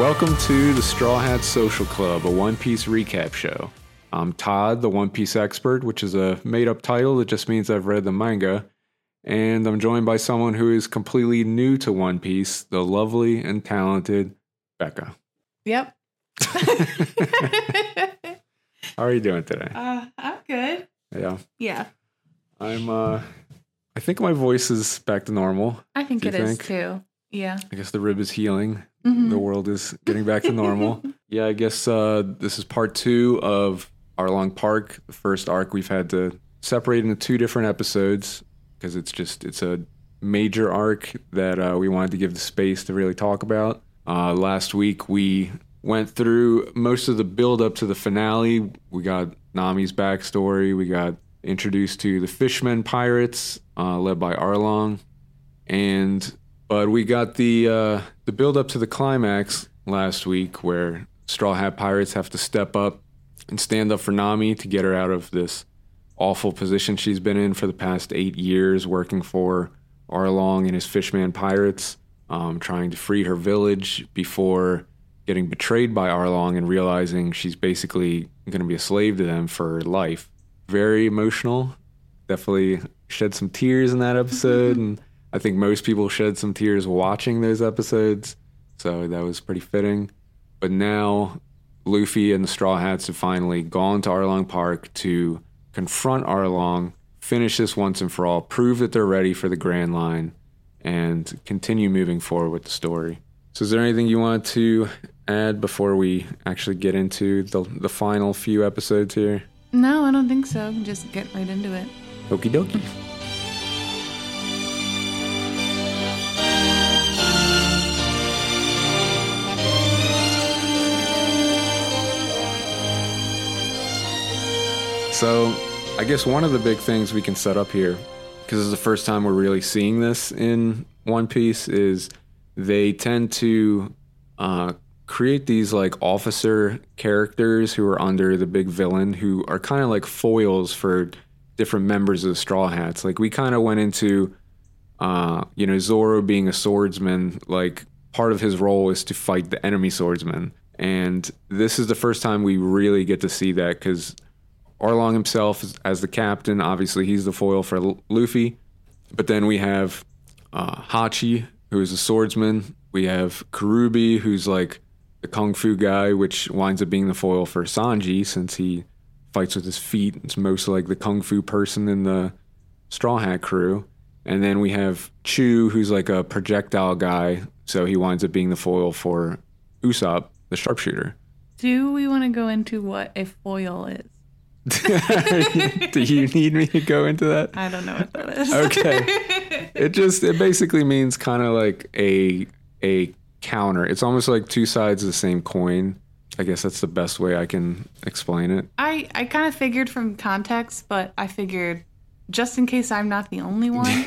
Welcome to the Straw Hat Social Club, a One Piece recap show. I'm Todd, the One Piece expert, which is a made up title that just means I've read the manga. And I'm joined by someone who is completely new to One Piece, the lovely and talented Becca. Yep. How are you doing today? uh, I'm good. Yeah. Yeah, I'm uh I think my voice is back to normal. I think it you is too. Yeah. I guess the rib is healing. Mhm. The world is getting back to normal. yeah, I guess uh this is part 2 of Arlong Park, the first arc we've had to separate into two different episodes because it's just it's a major arc that uh, we wanted to give the space to really talk about. Uh, last week we went through most of the build up to the finale. We got Nami's backstory. We got introduced to the Fishmen pirates, uh, led by Arlong, and but we got the uh, the build up to the climax last week, where Straw Hat Pirates have to step up and stand up for Nami to get her out of this awful position she's been in for the past eight years, working for Arlong and his Fishman pirates, um, trying to free her village before getting betrayed by Arlong and realizing she's basically going to be a slave to them for life. Very emotional. Definitely shed some tears in that episode, and I think most people shed some tears watching those episodes. So that was pretty fitting. But now Luffy and the Straw Hats have finally gone to Arlong Park to confront Arlong, finish this once and for all, prove that they're ready for the Grand Line, and continue moving forward with the story. So, is there anything you want to add before we actually get into the, the final few episodes here? No, I don't think so. Just get right into it. Okie dokie. So, I guess one of the big things we can set up here, because this is the first time we're really seeing this in One Piece, is they tend to uh, create these like officer characters who are under the big villain, who are kind of like foils for different members of the Straw Hats. Like we kind of went into, uh, you know, Zoro being a swordsman. Like part of his role is to fight the enemy swordsman, and this is the first time we really get to see that because Arlong himself as the captain, obviously he's the foil for L- Luffy. But then we have uh, Hachi, who is a swordsman. We have Kuroobi, who's like the kung fu guy, which winds up being the foil for Sanji since he fights with his feet. It's most like the kung fu person in the Straw Hat crew. And then we have Chu, who's like a projectile guy, so he winds up being the foil for Usopp, the sharpshooter. Do we want to go into what a foil is? Do you need me to go into that? I don't know what that is. Okay. It just it basically means kind of like a a counter. It's almost like two sides of the same coin. I guess that's the best way I can explain it. I, I kind of figured from context, but I figured just in case I'm not the only one.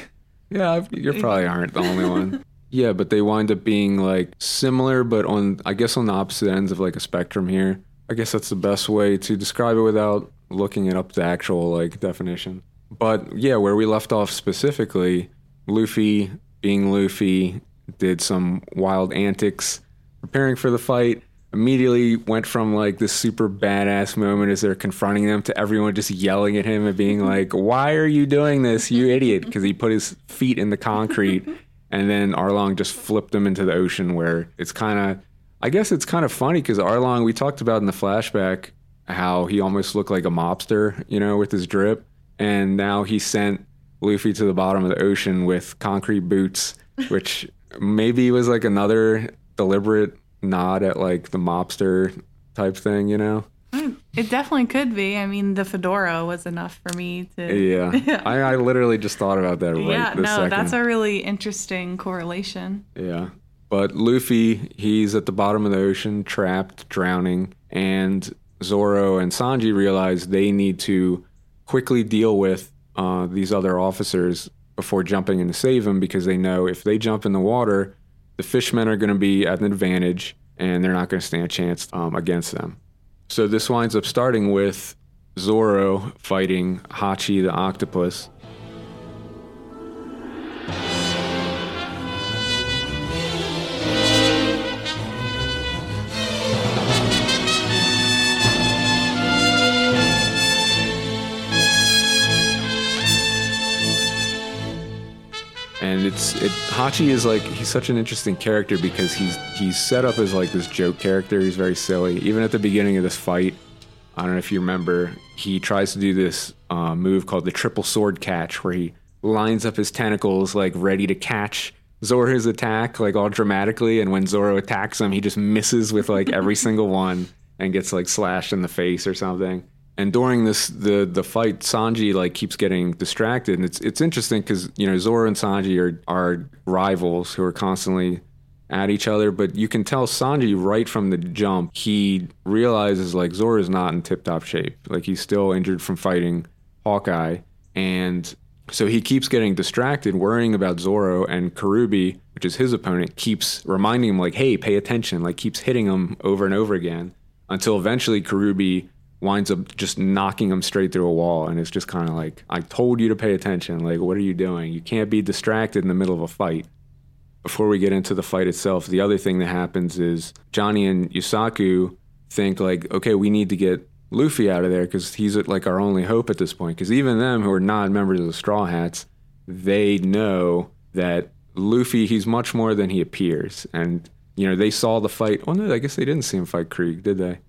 Yeah, you probably aren't the only one. Yeah, but they wind up being like similar, but on I guess on the opposite ends of like a spectrum here. I guess that's the best way to describe it without looking it up the actual like definition. But yeah, where we left off specifically, Luffy being Luffy did some wild antics preparing for the fight. Immediately went from like this super badass moment as they're confronting them to everyone just yelling at him and being like, "Why are you doing this, you idiot?" Because he put his feet in the concrete, and then Arlong just flipped him into the ocean. Where it's kind of, I guess it's kind of funny because Arlong, we talked about in the flashback how he almost looked like a mobster, you know, with his drip, and now he sent Luffy to the bottom of the ocean with concrete boots, which maybe was like another deliberate nod at like the mobster type thing, you know? Mm, it definitely could be. I mean, the fedora was enough for me to. Yeah. I, I literally just thought about that right yeah, no, second. that's a really interesting correlation. Yeah. But Luffy, he's at the bottom of the ocean, trapped, drowning, and Zoro and Sanji realize they need to quickly deal with uh, these other officers before jumping in to save him because they know if they jump in the water, the fishmen are going to be at an advantage and they're not going to stand a chance um, against them. So this winds up starting with Zoro fighting Hachi the octopus. Hachi is like he's such an interesting character because he's he's set up as like this joke character. He's very silly. Even at the beginning of this fight, I don't know if you remember, he tries to do this uh, move called the triple sword catch, where he lines up his tentacles like ready to catch Zoro's attack, like all dramatically. And when Zoro attacks him, he just misses with like every single one and gets like slashed in the face or something. And during this the the fight, Sanji like keeps getting distracted, and it's it's interesting because you know Zoro and Sanji are are rivals who are constantly at each other, but you can tell Sanji right from the jump he realizes like Zoro is not in tip top shape, like he's still injured from fighting Hawkeye, and so he keeps getting distracted, worrying about Zoro, and Kuroobi, which is his opponent, keeps reminding him like, "Hey, pay attention!" Like keeps hitting him over and over again until eventually Kuroobi winds up just knocking him straight through a wall and it's just kind of like i told you to pay attention like what are you doing? You can't be distracted in the middle of a fight. Before we get into the fight itself the other thing that happens is johnny and yosaku think like okay we need to get luffy out of there because he's like our only hope at this point. Because even them who are not members of the straw hats they know that luffy he's much more than he appears. And you know they saw the fight. Oh no i guess they didn't see him fight krieg did they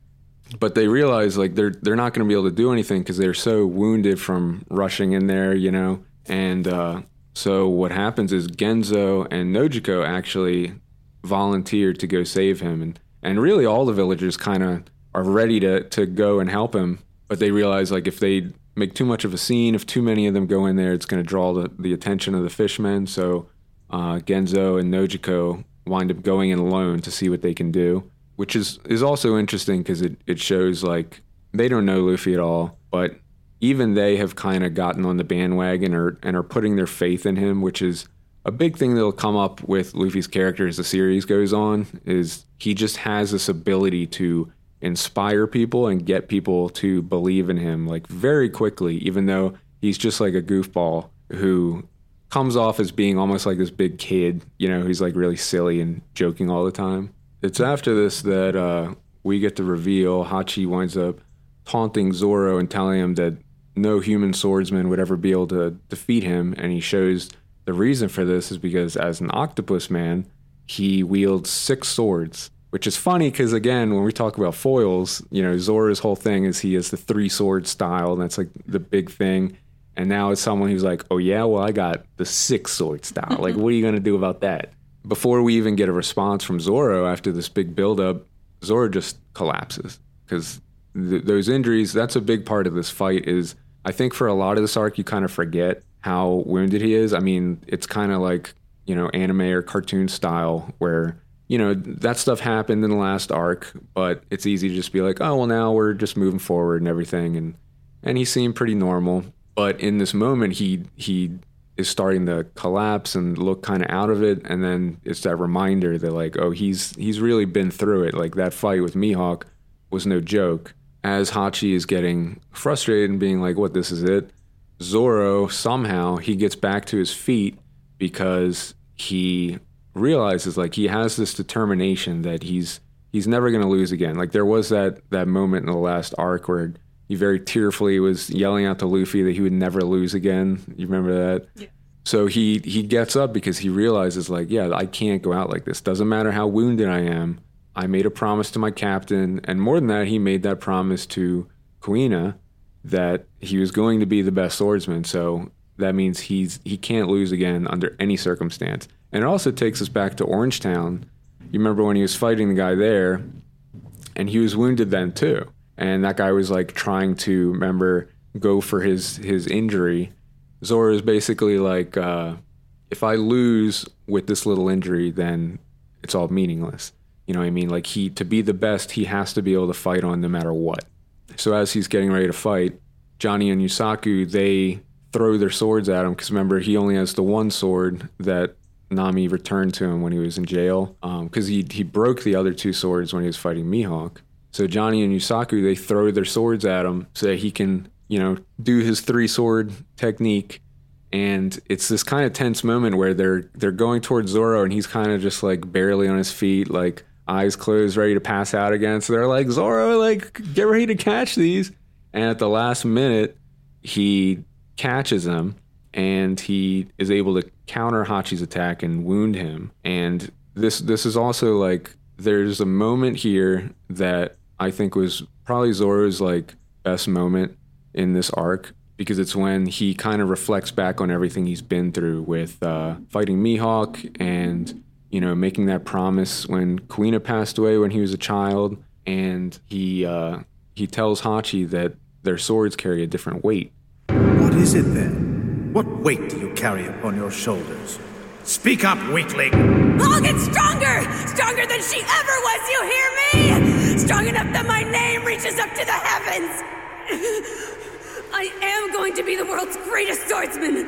but they realize like they're they're not going to be able to do anything because they're so wounded from rushing in there, you know. And uh, so what happens is Genzo and Nojiko actually volunteered to go save him, and and really all the villagers kind of are ready to to go and help him, but they realize like if they make too much of a scene, if too many of them go in there, it's going to draw the, the attention of the fishmen. So uh, Genzo and Nojiko wind up going in alone to see what they can do which is is also interesting because it, it shows like they don't know Luffy at all, but even they have kind of gotten on the bandwagon or and are putting their faith in him, which is a big thing that'll come up with Luffy's character as the series goes on. Is he just has this ability to inspire people and get people to believe in him like very quickly, even though he's just like a goofball who comes off as being almost like this big kid. You know, he's like really silly and joking all the time. It's after this that uh, we get the reveal. Hachi winds up taunting Zoro and telling him that no human swordsman would ever be able to defeat him. And he shows the reason for this is because as an octopus man, he wields six swords, which is funny because, again, when we talk about foils, you know, Zoro's whole thing is he has the three sword style, and that's like the big thing. And now it's someone who's like, oh, yeah, well, I got the six sword style. like, what are you going to do about that? Before we even get a response from Zoro after this big buildup, Zoro just collapses because th- those injuries. That's a big part of this fight. Is I think for a lot of this arc, you kind of forget how wounded he is. I mean, it's kind of like you know anime or cartoon style where you know that stuff happened in the last arc, but it's easy to just be like, oh well, now we're just moving forward and everything, and and he seemed pretty normal. But in this moment, he he is starting to collapse and look kind of out of it. And then it's that reminder that like oh he's he's really been through it. Like that fight with Mihawk was no joke. As Hachi is getting frustrated and being like what this is it? Zoro somehow he gets back to his feet because he realizes like he has this determination that he's he's never going to lose again. Like there was that that moment in the last arc where he very tearfully was yelling out to Luffy that he would never lose again. You remember that? Yeah. So he he gets up because he realizes like, yeah, I can't go out like this. Doesn't matter how wounded I am. I made a promise to my captain, and more than that, he made that promise to Kuina that he was going to be the best swordsman. So that means he's he can't lose again under any circumstance. And it also takes us back to Orangetown. You remember when he was fighting the guy there, and he was wounded then too and that guy was like trying to remember go for his his injury. Zoro is basically like, uh, if I lose with this little injury, then it's all meaningless. You know what I mean? Like he to be the best, he has to be able to fight on no matter what. So as he's getting ready to fight, Johnny and Yosaku they throw their swords at him because remember he only has the one sword that Nami returned to him when he was in jail because um, he he broke the other two swords when he was fighting Mihawk. So Johnny and Yosaku they throw their swords at him so that he can, you know, do his three sword technique. And it's this kind of tense moment where they're they're going towards Zoro and he's kind of just like barely on his feet, like eyes closed, ready to pass out again. So they're like, Zoro, like, get ready to catch these. And at the last minute, he catches them and he is able to counter Hachi's attack and wound him. And this this is also like there's a moment here that I think was probably Zoro's like best moment in this arc because it's when he kind of reflects back on everything he's been through with uh, fighting Mihawk and you know making that promise when Kuina passed away when he was a child, and he uh, he tells Hachi that their swords carry a different weight. What is it then? What weight do you carry upon your shoulders? Speak up, weakling! I'll get stronger! Stronger than she ever was, you hear me? Strong enough that my name reaches up to the heavens! I am going to be the world's greatest swordsman!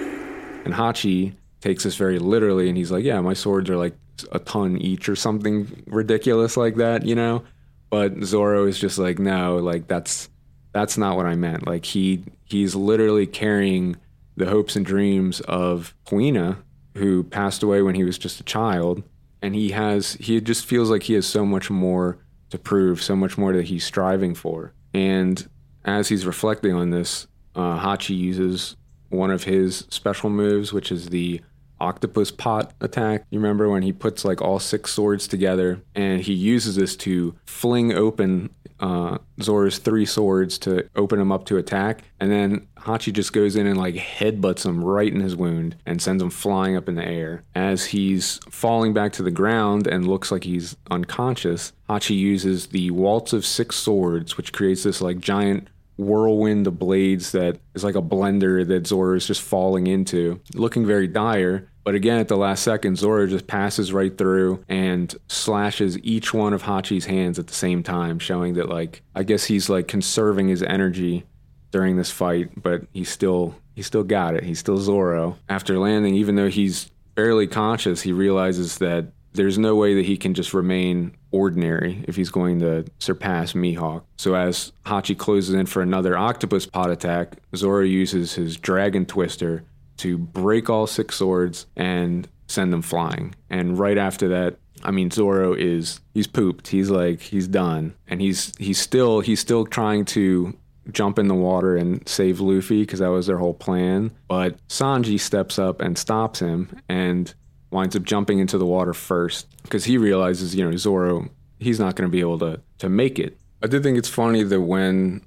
And Hachi takes this very literally and he's like, Yeah, my swords are like a ton each or something ridiculous like that, you know? But Zoro is just like, No, like that's that's not what I meant. Like he he's literally carrying the hopes and dreams of Kuina, who passed away when he was just a child, and he has he just feels like he has so much more to prove, so much more that he's striving for. And as he's reflecting on this, uh, Hachi uses one of his special moves, which is the octopus pot attack. You remember when he puts like all six swords together and he uses this to fling open uh, Zoro's three swords to open him up to attack. And then Hachi just goes in and like headbutts him right in his wound and sends him flying up in the air. As he's falling back to the ground and looks like he's unconscious, Hachi uses the waltz of six swords, which creates this like giant whirlwind of blades that is like a blender that Zoro is just falling into, looking very dire. But again, at the last second, Zoro just passes right through and slashes each one of Hachi's hands at the same time, showing that, like, I guess he's like conserving his energy during this fight, but he's still he still got it. He's still Zoro. After landing, even though he's barely conscious, he realizes that there's no way that he can just remain ordinary if he's going to surpass Mihawk. So as Hachi closes in for another octopus pot attack, Zoro uses his dragon twister to break all six swords and send them flying. And right after that, I mean Zoro is he's pooped. He's like he's done. And he's he's still he's still trying to jump in the water and save Luffy because that was their whole plan. But Sanji steps up and stops him and winds up jumping into the water first because he realizes, you know, Zoro, he's not going to be able to to make it. I did think it's funny that when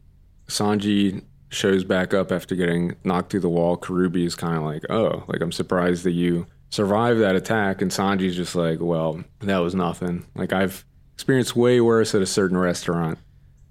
Sanji shows back up after getting knocked through the wall, Kuroobi is kind of like, "Oh, like I'm surprised that you survived that attack." And Sanji's just like, "Well, that was nothing. Like I've experienced way worse at a certain restaurant."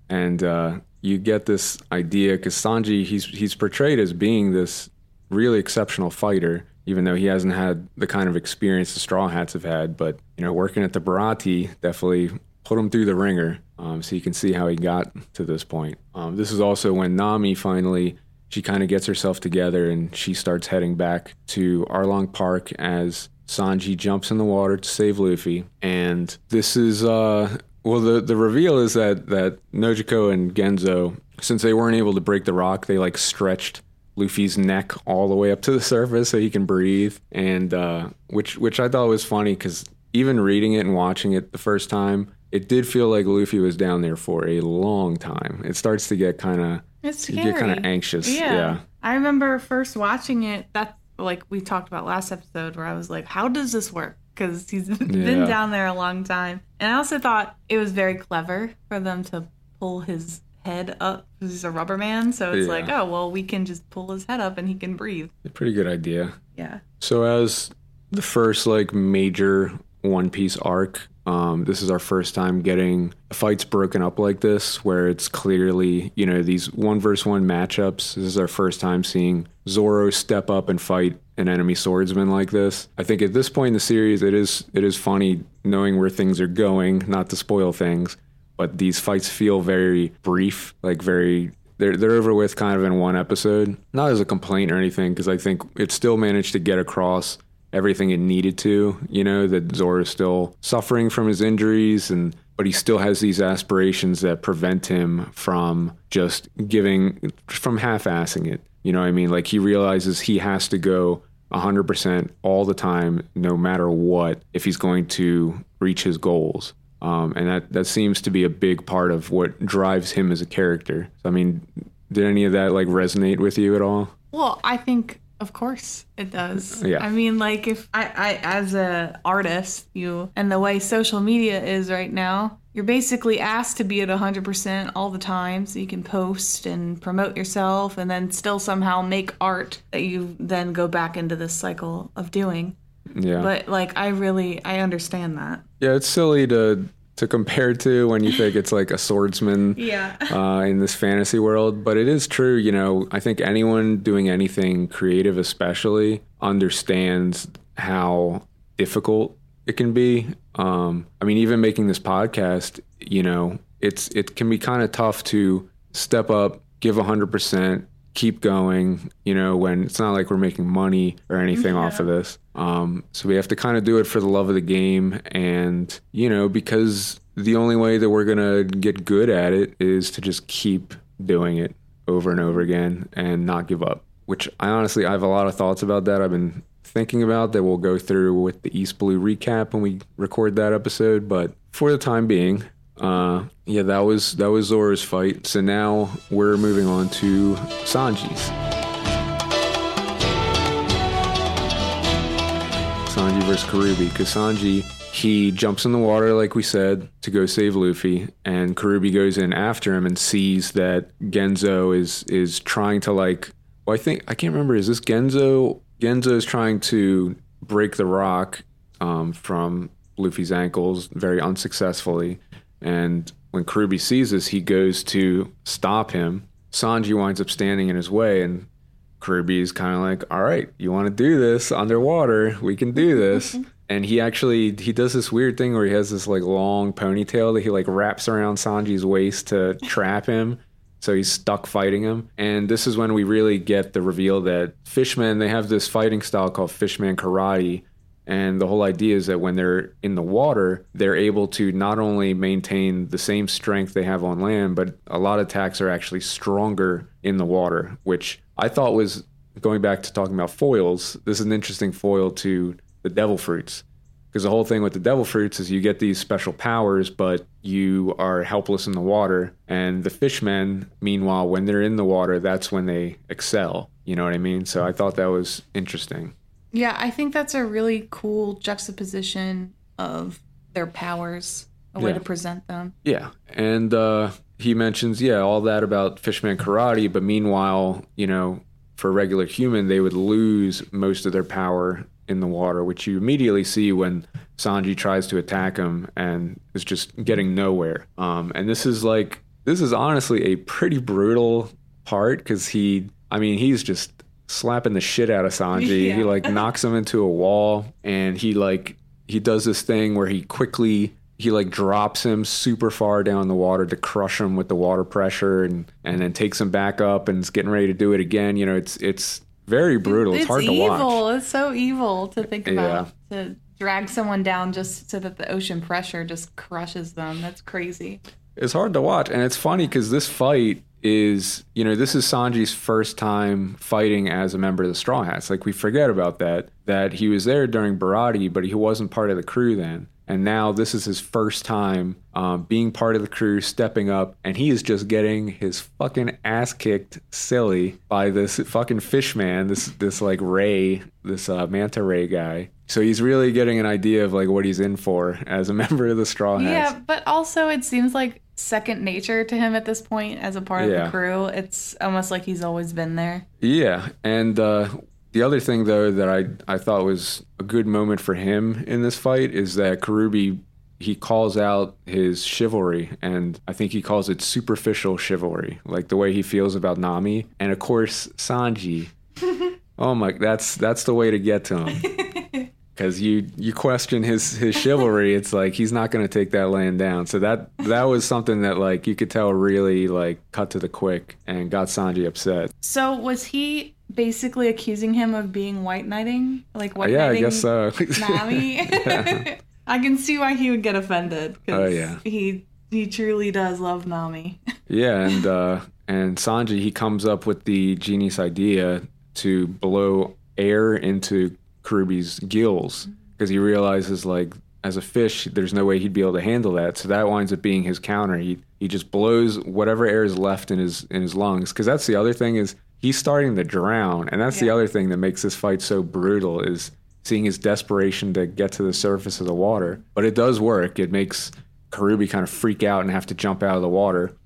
And uh, you get this idea because Sanji, he's he's portrayed as being this really exceptional fighter, even though he hasn't had the kind of experience the Straw Hats have had. But you know, working at the Baratie definitely put him through the ringer, um, so you can see how he got to this point. Um, this is also when Nami finally she kind of gets herself together and she starts heading back to Arlong Park as Sanji jumps in the water to save Luffy. And this is uh well the the reveal is that that Nojiko and Genzo since they weren't able to break the rock, they like stretched Luffy's neck all the way up to the surface so he can breathe, and uh, which which I thought was funny because even reading it and watching it the first time, it did feel like Luffy was down there for a long time. It starts to get kind of It's you get kind of anxious. Yeah. yeah. I remember first watching it. That's like we talked about last episode, where I was like, "How does this work?" Because he's been down there a long time, and I also thought it was very clever for them to pull his head up. He's a rubber man, so it's Yeah. like, oh well, we can just pull his head up and he can breathe. A pretty good idea. Yeah. So as the first like major One Piece arc, um, this is our first time getting fights broken up like this, where it's clearly you know these one versus one matchups. This is our first time seeing Zoro step up and fight an enemy swordsman like this. I think at this point in the series, it is it is funny knowing where things are going, not to spoil things, but these fights feel very brief, like very they're they're over with kind of in one episode. Not as a complaint or anything, because I think it still managed to get across everything it needed to. You know that Zoro is still suffering from his injuries, and but he still has these aspirations that prevent him from just giving from half-assing it. You know what I mean? Like he realizes he has to go 100% all the time, no matter what, if he's going to reach his goals. Um, and that, that seems to be a big part of what drives him as a character. I mean, did any of that like resonate with you at all? Well, I think Of course it does. Yeah. I mean, like if I, I as a artist, you and the way social media is right now, you're basically asked to be at 100% all the time so you can post and promote yourself and then still somehow make art that you then go back into this cycle of doing. Yeah. But like I really I understand that. yeah, it's silly to to compare to when you think it's like a swordsman Yeah. uh, in this fantasy world. But it is true, you know, I think anyone doing anything creative, especially, understands how difficult it can be. Um, I mean, even making this podcast, you know, it's it can be kind of tough to step up, give hundred percent, keep going. You know, when it's not like we're making money or anything off of this. Um, so we have to kind of do it for the love of the game, and you know, because the only way that we're gonna get good at it is to just keep doing it over and over again and not give up. Which I honestly, I have a lot of thoughts about that. I've been thinking about that we'll go through with the East Blue recap when we record that episode. But for the time being, uh, yeah, that was that was Zoro's fight. So now we're moving on to Sanji's. Sanji versus Kuroobi. Because Sanji, he jumps in the water, like we said, to go save Luffy, and Kuroobi goes in after him and sees that Genzo is is trying to like. Well, I think I can't remember. Is this Genzo? Genzo is trying to break the rock um, from Luffy's ankles very unsuccessfully, and when Kuroobi sees this, he goes to stop him. Sanji winds up standing in his way, and Kirby's kind of like, all right, you want to do this underwater? We can do this. and he actually he does this weird thing where he has this like long ponytail that he like wraps around Sanji's waist to trap him. So he's stuck fighting him. And this is when we really get the reveal that fishmen, they have this fighting style called fishman karate. And the whole idea is that when they're in the water, they're able to not only maintain the same strength they have on land, but a lot of tacks are actually stronger in the water, which I thought was going back to talking about foils. This is an interesting foil to the devil fruits. Because the whole thing with the devil fruits is you get these special powers, but you are helpless in the water. And the fishmen, meanwhile, when they're in the water, that's when they excel. You know what I mean? So I thought that was interesting. Yeah, I think that's a really cool juxtaposition of their powers, a way Yeah. to present them. Yeah. And uh, he mentions, yeah, all that about Fishman karate, but meanwhile, you know, for a regular human, they would lose most of their power in the water, which you immediately see when Sanji tries to attack him and is just getting nowhere. Um, and this is like, this is honestly a pretty brutal part because he, I mean, he's just slapping the shit out of Sanji. He like knocks him into a wall and he like, he does this thing where he quickly he like drops him super far down the water to crush him with the water pressure and and then takes him back up and is getting ready to do it again you know it's it's very brutal it's, hard to evil. watch It's so evil to think about. To drag someone down just so that the ocean pressure just crushes them. That's crazy. it's hard to watch and it's funny because this fight is you know this is sanji's first time fighting as a member of the straw hats. Like we forget about that that he was there during baratie but he wasn't part of the crew then. And now this is his first time um, being part of the crew stepping up and he is just getting his fucking ass kicked silly by this fucking fish man this this like ray this uh, manta ray guy. So he's really getting an idea of like what he's in for as a member of the straw hats. Yeah, but also it seems like second nature to him at this point as a part of the crew. It's almost like he's always been there. Yeah, and uh, the other thing though that I I thought was a good moment for him in this fight is that Kuroobi he calls out his chivalry, and I think he calls it superficial chivalry, like the way he feels about Nami, and of course Sanji. oh my, that's that's the way to get to him. Because you you question his his chivalry, it's like he's not going to take that land down. So that that was something that like you could tell really like cut to the quick and got Sanji upset. So was he basically accusing him of being white knighting? Like white yeah, I guess so. Nami? I can see why he would get offended. Oh, yeah. He he truly does love Nami. Yeah, and uh, and Sanji he comes up with the genius idea to blow air into Kuroobi's gills because he realizes like as a fish there's no way he'd be able to handle that. So that winds up being his counter. He he just blows whatever air is left in his in his lungs because that's the other thing is he's starting to drown. And that's the other thing that makes this fight so brutal is seeing his desperation to get to the surface of the water. But it does work. It makes Kuroobi kind of freak out and have to jump out of the water.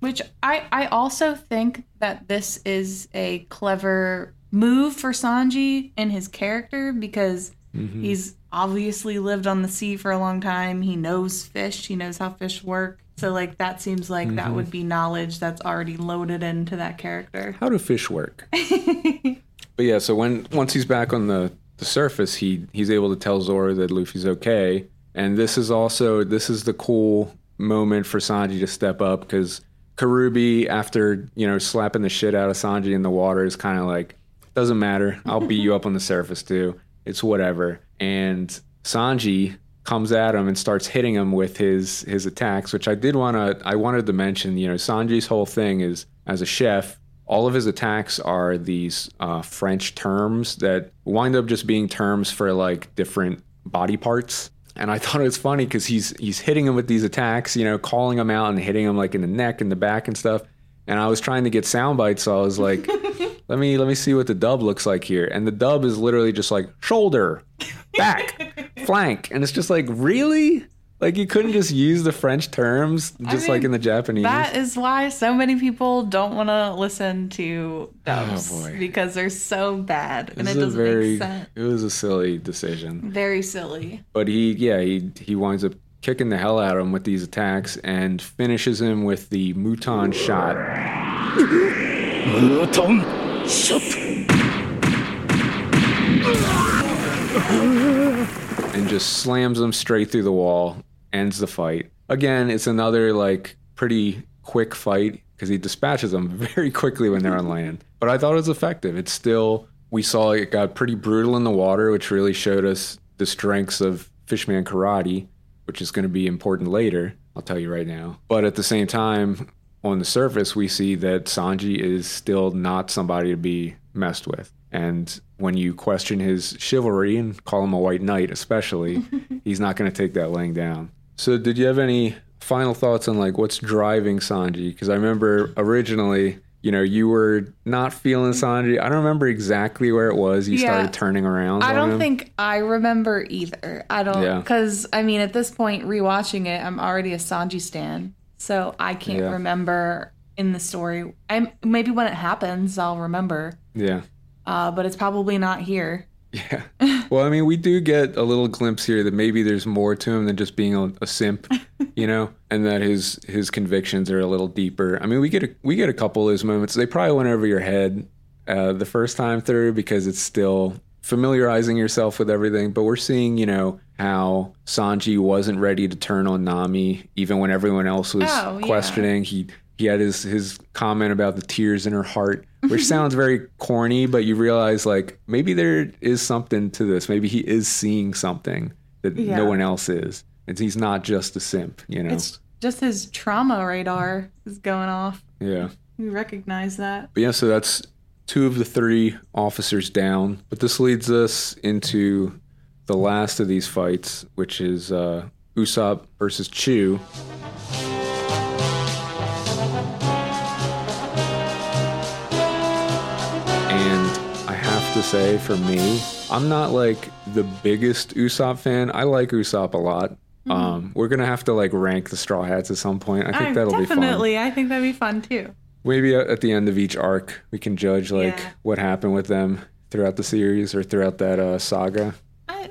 Which I, I also think that this is a clever move for Sanji and his character because mm-hmm. he's obviously lived on the sea for a long time. He knows fish, he knows how fish work. So like that seems like that mm-hmm. would be knowledge that's already loaded into that character. How do fish work? but yeah, so when once he's back on the, the surface, he he's able to tell Zoro that Luffy's okay. And this is also this is the cool moment for Sanji to step up because Kuroobi, after you know slapping the shit out of Sanji in the water, is kind of like, doesn't matter. I'll beat you up on the surface too. It's whatever. And Sanji comes at him and starts hitting him with his his attacks, which I did want to I wanted to mention. You know, Sanji's whole thing is as a chef, all of his attacks are these uh, French terms that wind up just being terms for like different body parts. And I thought it was funny because he's he's hitting him with these attacks, you know, calling him out and hitting him like in the neck and the back and stuff. And I was trying to get sound bites, so I was like, let me let me see what the dub looks like here. And the dub is literally just like shoulder, back, flank, and it's just like really. Like you couldn't just use the French terms, just like mean, in the Japanese. That is why so many people don't want to listen to oh, dubs Oh, boy. because they're so bad and This it is a doesn't very, make sense. It was a silly decision. Very silly. But he, yeah, he he winds up kicking the hell out of him with these attacks and finishes him with the Mouton shot. and just slams him straight through the wall, ends the fight. Again, it's another like pretty quick fight because he dispatches them very quickly when they're on land. But I thought it was effective. It's still we saw it got pretty brutal in the water, which really showed us the strengths of Fishman karate, which is going to be important later. I'll tell you right now. But at the same time, on the surface, we see that Sanji is still not somebody to be messed with. And when you question his chivalry and call him a white knight, especially, he's not going to take that laying down. So, did you have any final thoughts on like what's driving Sanji? Because I remember originally, you know, you were not feeling Sanji. I don't remember exactly where it was. You Yeah. started turning around. I on don't him. think I remember either. I don't Yeah. because I mean at this point rewatching it, I'm already a Sanji stan, so I can't Yeah. remember in the story. I maybe when it happens I'll remember, Yeah. uh, but it's probably not here. Yeah. Well, I mean, we do get a little glimpse here that maybe there's more to him than just being a, a simp, you know, and that his his convictions are a little deeper. I mean, we get a, we get a couple of those moments. They probably went over your head uh, the first time through because it's still familiarizing yourself with everything. But we're seeing, you know, how Sanji wasn't ready to turn on Nami even when everyone else was Oh, yeah. questioning. He he had his his comment about the tears in her heart, which sounds very corny, but you realize like maybe there is something to this. Maybe he is seeing something that Yeah. no one else is. And he's not just a simp, you know. It's just his trauma radar is going off. yeah. We recognize that. But yeah, so that's two of the three officers down. But this leads us into the last of these fights, which is uh, Usopp versus Chu. And I have to say, for me, I'm not like the biggest Usopp fan. I like Usopp a lot. Um, we're gonna have to like rank the Straw Hats at some point. I think I- that'll be fun definitely. I think that'd be fun too. maybe at at the end of each arc we can judge like Yeah. what happened with them throughout the series or throughout that uh, saga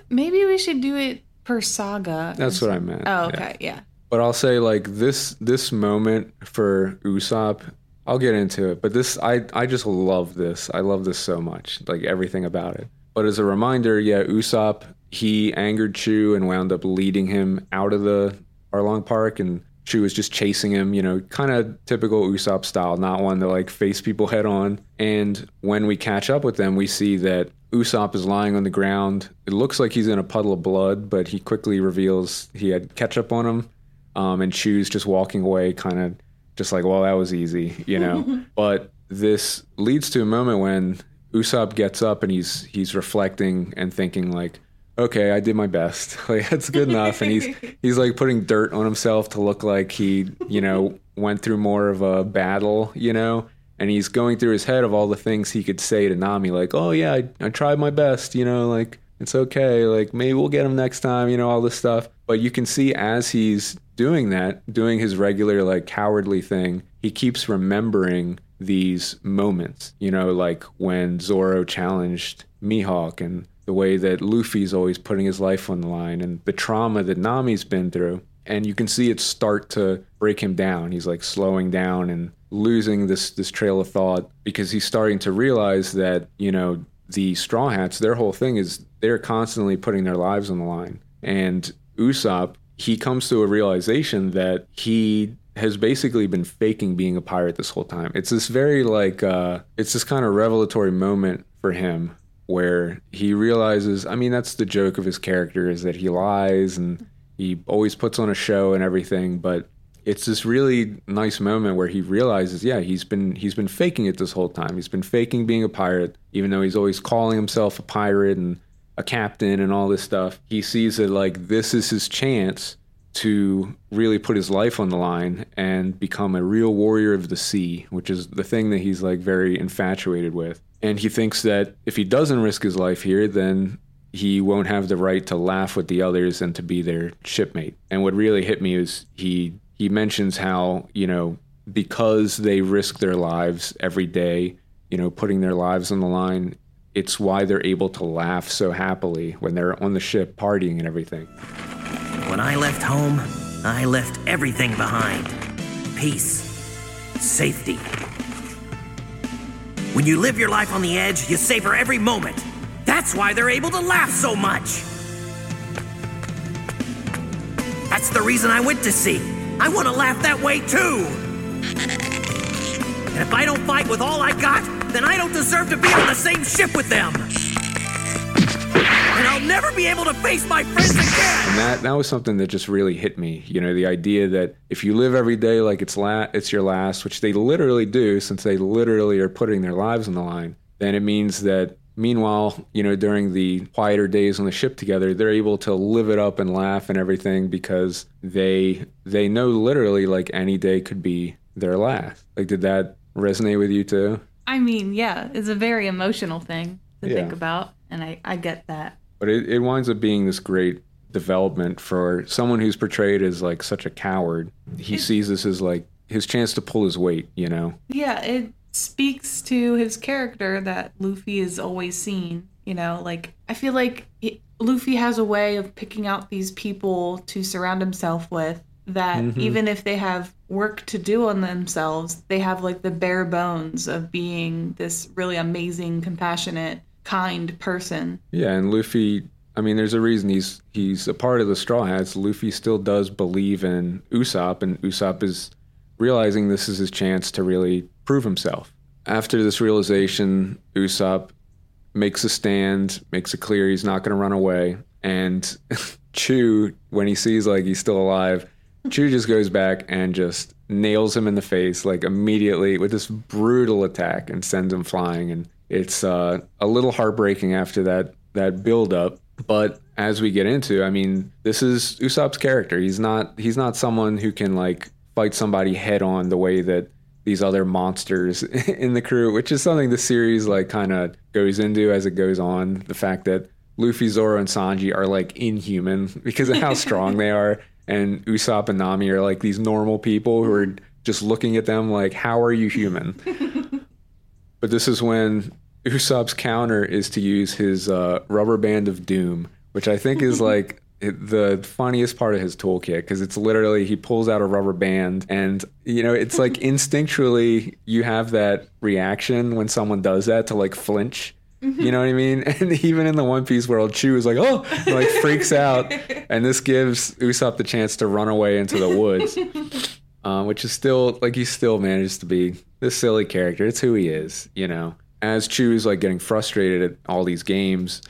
Maybe we should do it per saga. that's what i meant Oh, yeah. okay, yeah. but i'll say like this this moment for usopp i'll get into it but this i i just love this i love this so much like everything about it but as a reminder yeah usopp he angered chu and wound up leading him out of the arlong park and Chu was just chasing him, you know, kind of typical Usopp style, not one to like face people head on. And when we catch up with them, we see that Usopp is lying on the ground. It looks like he's in a puddle of blood, but he quickly reveals he had ketchup on him. Um, and Chu's just walking away, kind of just like, well, that was easy, you know. but this leads to a moment when Usopp gets up and he's he's reflecting and thinking like, okay, I did my best. Like that's good enough. And he's he's like putting dirt on himself to look like he, you know, went through more of a battle, you know. and he's going through his head of all the things he could say to Nami, like, "Oh yeah, I, I tried my best," you know, like it's okay, like maybe we'll get him next time, you know, all this stuff. But you can see as he's doing that, doing his regular like cowardly thing, he keeps remembering these moments, you know, like when Zoro challenged Mihawk and the way that Luffy's always putting his life on the line and the trauma that Nami's been through. And you can see it start to break him down. He's like slowing down and losing this this trail of thought because he's starting to realize that, you know, the Straw Hats, their whole thing is they're constantly putting their lives on the line. And Usopp, he comes to a realization that he has basically been faking being a pirate this whole time. It's this very like uh it's this kind of revelatory moment for him where he realizes, I mean that's the joke of his character is that he lies and he always puts on a show and everything, but it's this really nice moment where he realizes, yeah, he's been he's been faking it this whole time. He's been faking being a pirate, even though he's always calling himself a pirate and a captain and all this stuff. He sees that like this is his chance to really put his life on the line and become a real warrior of the sea, which is the thing that he's like very infatuated with. And he thinks that if he doesn't risk his life here, then he won't have the right to laugh with the others and to be their shipmate. And what really hit me is he he mentions how, you know, because they risk their lives every day, you know, putting their lives on the line, it's why they're able to laugh so happily when they're on the ship partying and everything. When I left home, I left everything behind peace, safety. When you live your life on the edge, you savor every moment. That's why they're able to laugh so much. That's the reason I went to sea. I want to laugh that way too. And if I don't fight with all I got, then I don't deserve to be on the same ship with them. And I'll never be able to face my friends again. And that that was something that just really hit me. You know, the idea that if you live every day like it's la- it's your last, which they literally do, since they literally are putting their lives on the line, then it means that. Meanwhile, you know, during the quieter days on the ship together, they're able to live it up and laugh and everything because they they know literally like any day could be their last. Like, did that resonate with you too? I mean, yeah, it's a very emotional thing to Yeah. think about, and I, I get that. But it, it winds up being this great development for someone who's portrayed as like such a coward. He sees this as like his chance to pull his weight, you know? Yeah, it speaks to his character that Luffy is always seen. You know, like I feel like it, Luffy has a way of picking out these people to surround himself with that mm-hmm. even if they have work to do on themselves, they have like the bare bones of being this really amazing, compassionate, kind person. Yeah, and Luffy, I mean, there's a reason he's he's a part of the Straw Hats. Luffy still does believe in Usopp, and Usopp is realizing this is his chance to really prove himself. After this realization, Usopp makes a stand, makes it clear he's not going to run away, and Chu, when he sees like he's still alive, Chu just goes back and just nails him in the face like immediately with this brutal attack and sends him flying and it's uh, a little heartbreaking after that that build up but as we get into I mean this is Usopp's character he's not he's not someone who can like fight somebody head on the way that these other monsters in the crew which is something the series like kind of goes into as it goes on the fact that Luffy, Zoro, and Sanji are like inhuman because of how strong they are, and Usopp and Nami are like these normal people who are just looking at them like, "How are you human?" but this is when Usopp's counter is to use his uh, rubber band of doom, which I think is like the funniest part of his toolkit because it's literally he pulls out a rubber band and you know it's like instinctually you have that reaction when someone does that to like flinch you know what I mean? And even in the One Piece world, Chu is like, oh, and, like freaks out. And this gives Usopp the chance to run away into the woods, um, which is still like he still manages to be this silly character. It's who he is, you know. As Chu is like getting frustrated at all these games,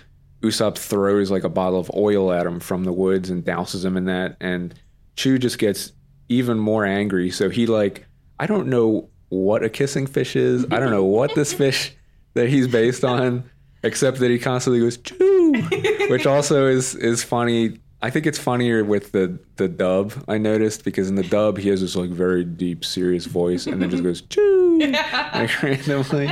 Usopp throws like a bottle of oil at him from the woods and douses him in that. And Chu just gets even more angry. So he like, I don't know what a kissing fish is. I don't know what this fish that he's based on, except that he constantly goes Chu, which also is is funny I think it's funnier with the the dub. I noticed because in the dub he has this like very deep, serious voice, and then just goes choo like randomly.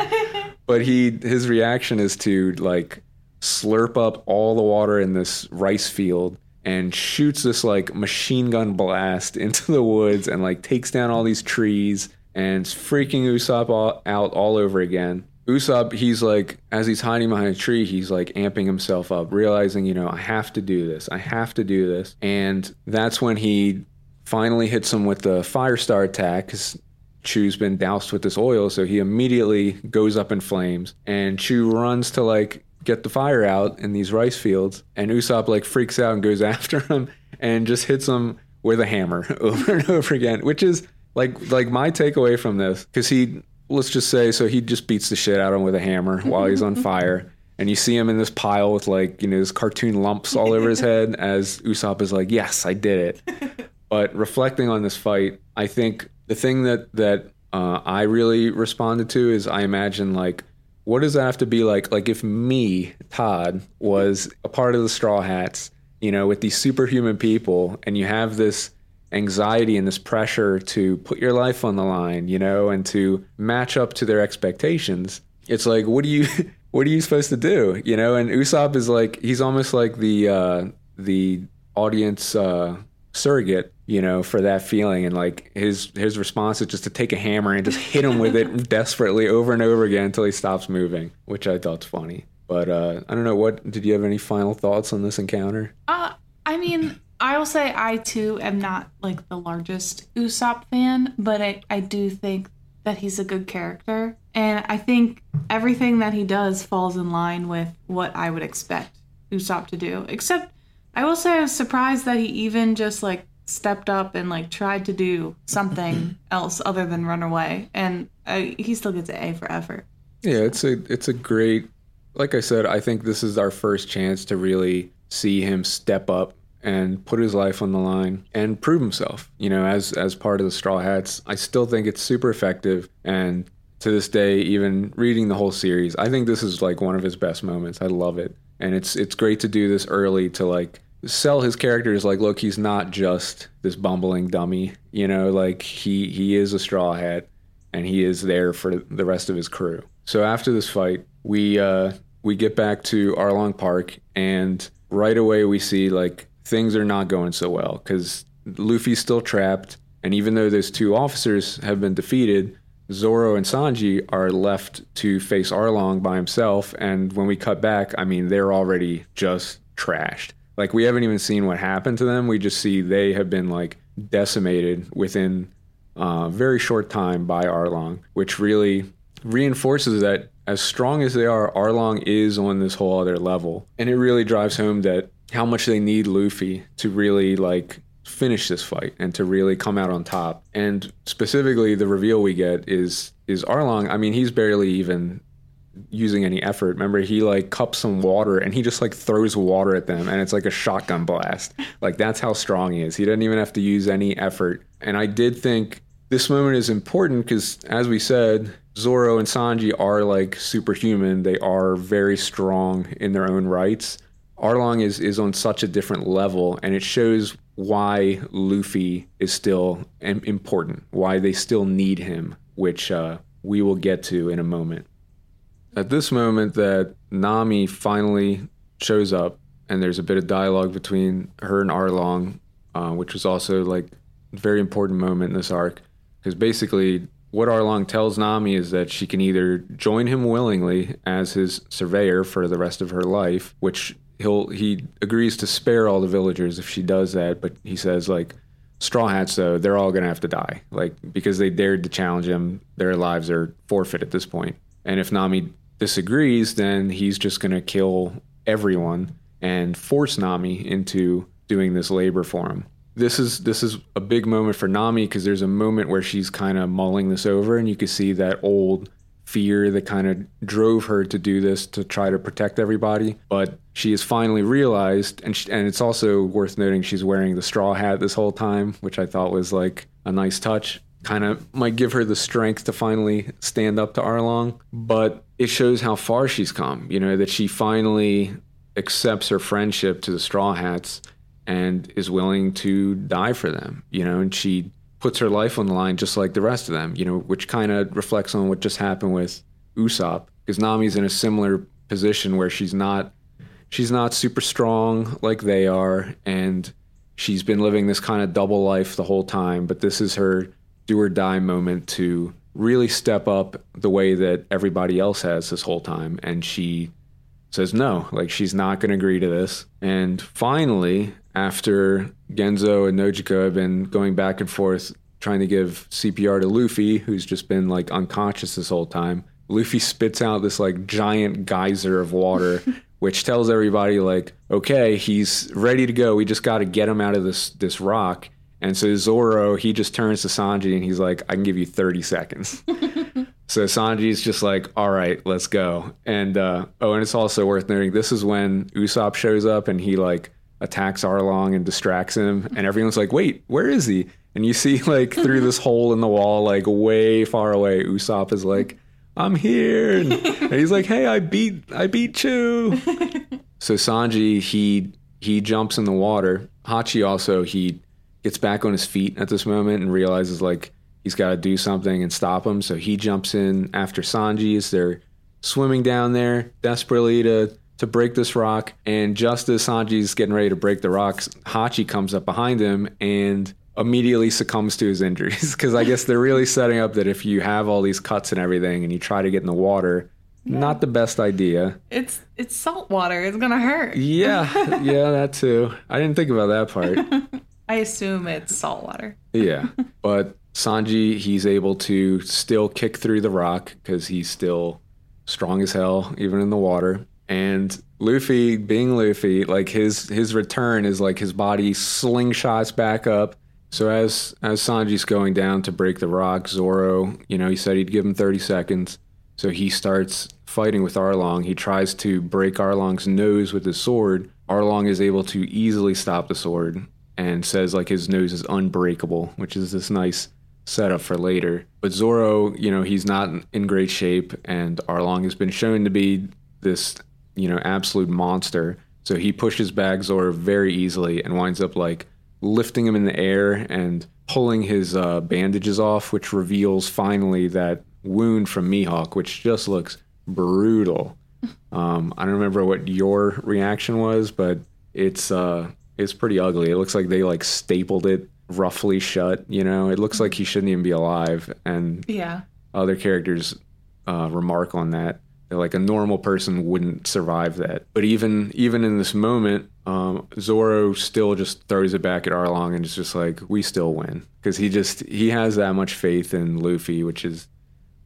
But he his reaction is to like slurp up all the water in this rice field and shoots this like machine gun blast into the woods and like takes down all these trees and freaking Usopp all, out all over again. Usopp, he's like, as he's hiding behind a tree, he's like amping himself up, realizing, you know, I have to do this. I have to do this. And that's when he finally hits him with the Firestar attack because Chu's been doused with this oil. So he immediately goes up in flames. And Chu runs to like get the fire out in these rice fields. And Usopp like freaks out and goes after him and just hits him with a hammer over and over again, which is like like my takeaway from this because he let's just say so he just beats the shit out of him with a hammer while he's on fire. And you see him in this pile with like you know his cartoon lumps all over his head as Usopp is like yes I did it. But reflecting on this fight I think the thing that that uh, I really responded to is I imagine like what does that have to be like? Like if me Todd was a part of the Straw Hats you know with these superhuman people and you have this anxiety and this pressure to put your life on the line, you know, and to match up to their expectations. It's like, what do you, what are you supposed to do, you know? And Usopp is like, he's almost like the uh, the audience uh, surrogate, you know, for that feeling. And like his his response is just to take a hammer and just hit him with it desperately over and over again until he stops moving, which I thought's funny. But uh, I don't know. What did you have any final thoughts on this encounter? Uh, I mean, I will say I too am not like the largest Usopp fan, but I, I do think that he's a good character. And I think everything that he does falls in line with what I would expect Usopp to do. Except I will say I was surprised that he even just like stepped up and like tried to do something else other than run away. And I, he still gets an A for effort. Yeah, it's a it's a great like I said, I think this is our first chance to really see him step up and put his life on the line and prove himself. You know, as as part of the Straw Hats, I still think it's super effective. And to this day, even reading the whole series, I think this is like one of his best moments. I love it, and it's it's great to do this early to like sell his character characters like look he's not just this bumbling dummy you know like he he is a straw hat and he is there for the rest of his crew so after this fight we uh we get back to arlong park and right away we see like things are not going so well because Luffy's still trapped, and even though those two officers have been defeated, Zoro and Sanji are left to face Arlong by himself. And when we cut back, I mean, they're already just trashed. Like, we haven't even seen what happened to them. We just see they have been like decimated within a uh, very short time by Arlong, which really reinforces that as strong as they are, Arlong is on this whole other level. And it really drives home that how much they need Luffy to really like finish this fight and to really come out on top. And specifically, the reveal we get is is Arlong. I mean, he's barely even using any effort. Remember, he like cups some water and he just like throws water at them, and it's like a shotgun blast. Like that's how strong he is. He doesn't even have to use any effort. And I did think this moment is important because, as we said, Zoro and Sanji are like superhuman. They are very strong in their own rights. Arlong is is on such a different level, and it shows why Luffy is still important, why they still need him, which uh, we will get to in a moment. At this moment, that Nami finally shows up, and there's a bit of dialogue between her and Arlong, uh, which was also like a very important moment in this arc, because basically what Arlong tells Nami is that she can either join him willingly as his surveyor for the rest of her life, which he'll he agrees to spare all the villagers if she does that, but he says like Straw Hats though they're all gonna have to die, like because they dared to challenge him, their lives are forfeit at this point. And if Nami disagrees, then he's just gonna kill everyone and force Nami into doing this labor for him. This is this is a big moment for Nami because there's a moment where she's kind of mulling this over, and you can see that old fear that kind of drove her to do this to try to protect everybody. But she has finally realized, and she, and it's also worth noting she's wearing the straw hat this whole time, which I thought was like a nice touch. Kind of might give her the strength to finally stand up to Arlong, but it shows how far she's come. You know that she finally accepts her friendship to the Straw Hats and is willing to die for them, you know, and she puts her life on the line just like the rest of them, you know, which kind of reflects on what just happened with Usopp because Nami's in a similar position where she's not she's not super strong like they are and she's been living this kind of double life the whole time, but this is her do or die moment to really step up the way that everybody else has this whole time and she says no, like she's not going to agree to this. And finally, after Genzo and Nojiko have been going back and forth trying to give CPR to Luffy, who's just been like unconscious this whole time, Luffy spits out this like giant geyser of water. which tells everybody like, okay, he's ready to go. We just got to get him out of this this rock. And so Zoro, he just turns to Sanji and he's like, I can give you 30 seconds. so Sanji's just like, all right, let's go. And uh, oh, and it's also worth noting this is when Usopp shows up and he like attacks Arlong and distracts him. And everyone's like, wait, where is he? And you see like through this hole in the wall, like way far away, Usopp is like, I'm here. And, and he's like, hey, I beat I beat you. so Sanji, he he jumps in the water. Hachi also he gets back on his feet at this moment and realizes like he's got to do something and stop him. So he jumps in after Sanji as they're swimming down there desperately to to break this rock. And just as Sanji's getting ready to break the rocks, Hachi comes up behind him and immediately succumbs to his injuries because I guess they're really setting up that if you have all these cuts and everything and you try to get in the water, yeah. not the best idea. It's it's salt water. It's gonna hurt. Yeah, yeah, that too. I didn't think about that part. I assume it's salt water. yeah, but Sanji, he's able to still kick through the rock because he's still strong as hell, even in the water. And Luffy, being Luffy, like his his return is like his body slingshots back up. So as as Sanji's going down to break the rock, Zoro, you know, he said he'd give him 30 seconds. So he starts fighting with Arlong. He tries to break Arlong's nose with his sword. Arlong is able to easily stop the sword and says like his nose is unbreakable, which is this nice setup for later. But Zoro, you know, he's not in great shape, and Arlong has been shown to be this, you know, absolute monster. So he pushes back Zoro very easily and winds up like lifting him in the air and pulling his uh, bandages off, which reveals finally that wound from Mihawk, which just looks brutal. Um, I don't remember what your reaction was, but it's uh, it's pretty ugly. It looks like they like stapled it roughly shut. You know, it looks like he shouldn't even be alive. And yeah, other characters uh, remark on that. Like a normal person wouldn't survive that. But even even in this moment, um, Zoro still just throws it back at Arlong and is just like, we still win because he just he has that much faith in Luffy, which is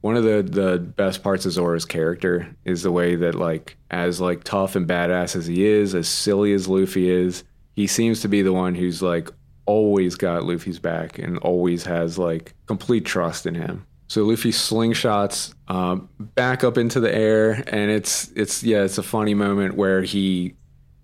one of the the best parts of Zoro's character is the way that like as like tough and badass as he is, as silly as Luffy is, he seems to be the one who's like always got Luffy's back and always has like complete trust in him. So Luffy slingshots um, back up into the air, and it's it's yeah, it's a funny moment where he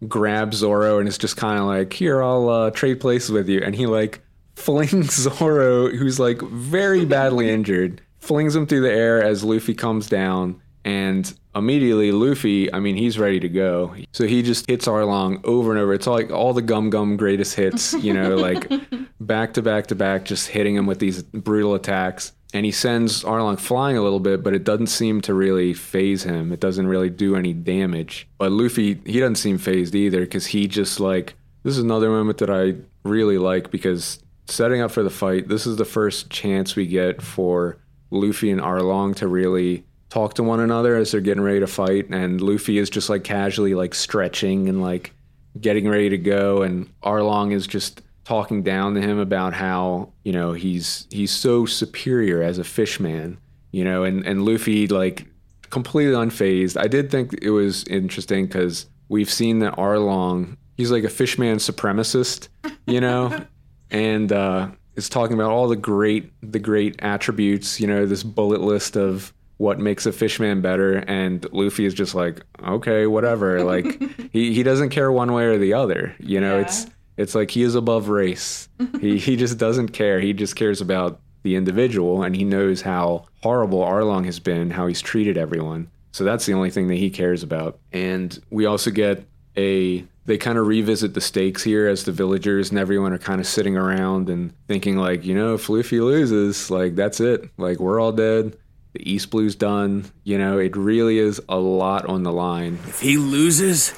grabs Zoro and it's just kind of like, here, I'll uh, trade places with you, and he like flings Zoro, who's like very badly injured, flings him through the air as Luffy comes down, and immediately Luffy, I mean, he's ready to go. So he just hits Arlong over and over. It's all like all the Gum Gum greatest hits, you know, like back to back to back, just hitting him with these brutal attacks. And he sends Arlong flying a little bit, but it doesn't seem to really phase him. It doesn't really do any damage. But Luffy, he doesn't seem phased either because he just like, this is another moment that I really like because setting up for the fight, this is the first chance we get for Luffy and Arlong to really talk to one another as they're getting ready to fight and Luffy is just like casually like stretching and like getting ready to go and Arlong is just talking down to him about how, you know, he's he's so superior as a fishman, you know, and and Luffy like completely unfazed. I did think it was interesting cuz we've seen that Arlong, he's like a fishman supremacist, you know, and uh is talking about all the great the great attributes, you know, this bullet list of what makes a fishman better and Luffy is just like okay whatever like he, he doesn't care one way or the other you know yeah. it's it's like he is above race he he just doesn't care he just cares about the individual and he knows how horrible Arlong has been how he's treated everyone so that's the only thing that he cares about and we also get a they kind of revisit the stakes here as the villagers and everyone are kind of sitting around and thinking like, you know, if Luffy loses, like that's it. Like we're all dead. The East Blue's done. You know, it really is a lot on the line. If he loses,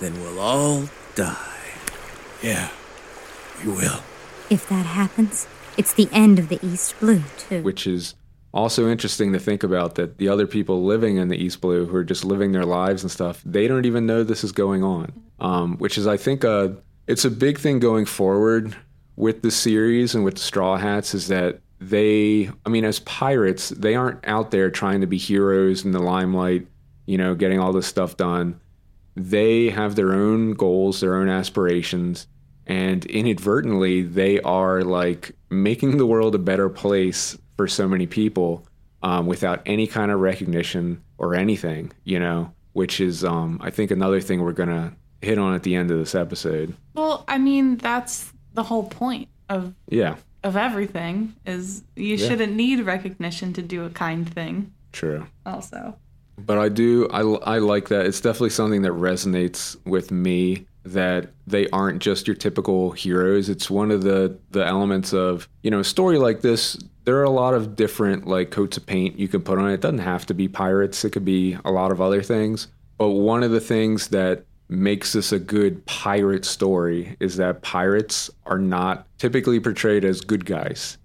then we'll all die. Yeah, we will. If that happens, it's the end of the East Blue, too. which is also interesting to think about that the other people living in the East Blue who are just living their lives and stuff, they don't even know this is going on. Um, which is, I think, uh, it's a big thing going forward with the series and with the Straw Hats is that they, I mean, as pirates, they aren't out there trying to be heroes in the limelight, you know, getting all this stuff done. They have their own goals, their own aspirations, and inadvertently, they are like making the world a better place for so many people um, without any kind of recognition or anything, you know, which is, um, I think, another thing we're going to hit on at the end of this episode. Well, I mean, that's the whole point of Yeah, of everything is you shouldn't need recognition to do a kind thing. true. Also, But I do, I, I like that. It's definitely something that resonates with me that they aren't just your typical heroes. It's one of the, the elements of, you know, a story like this. There are a lot of different like coats of paint you can put on it. It doesn't have to be pirates. It could be a lot of other things. But one of the things that makes this a good pirate story is that pirates are not typically portrayed as good guys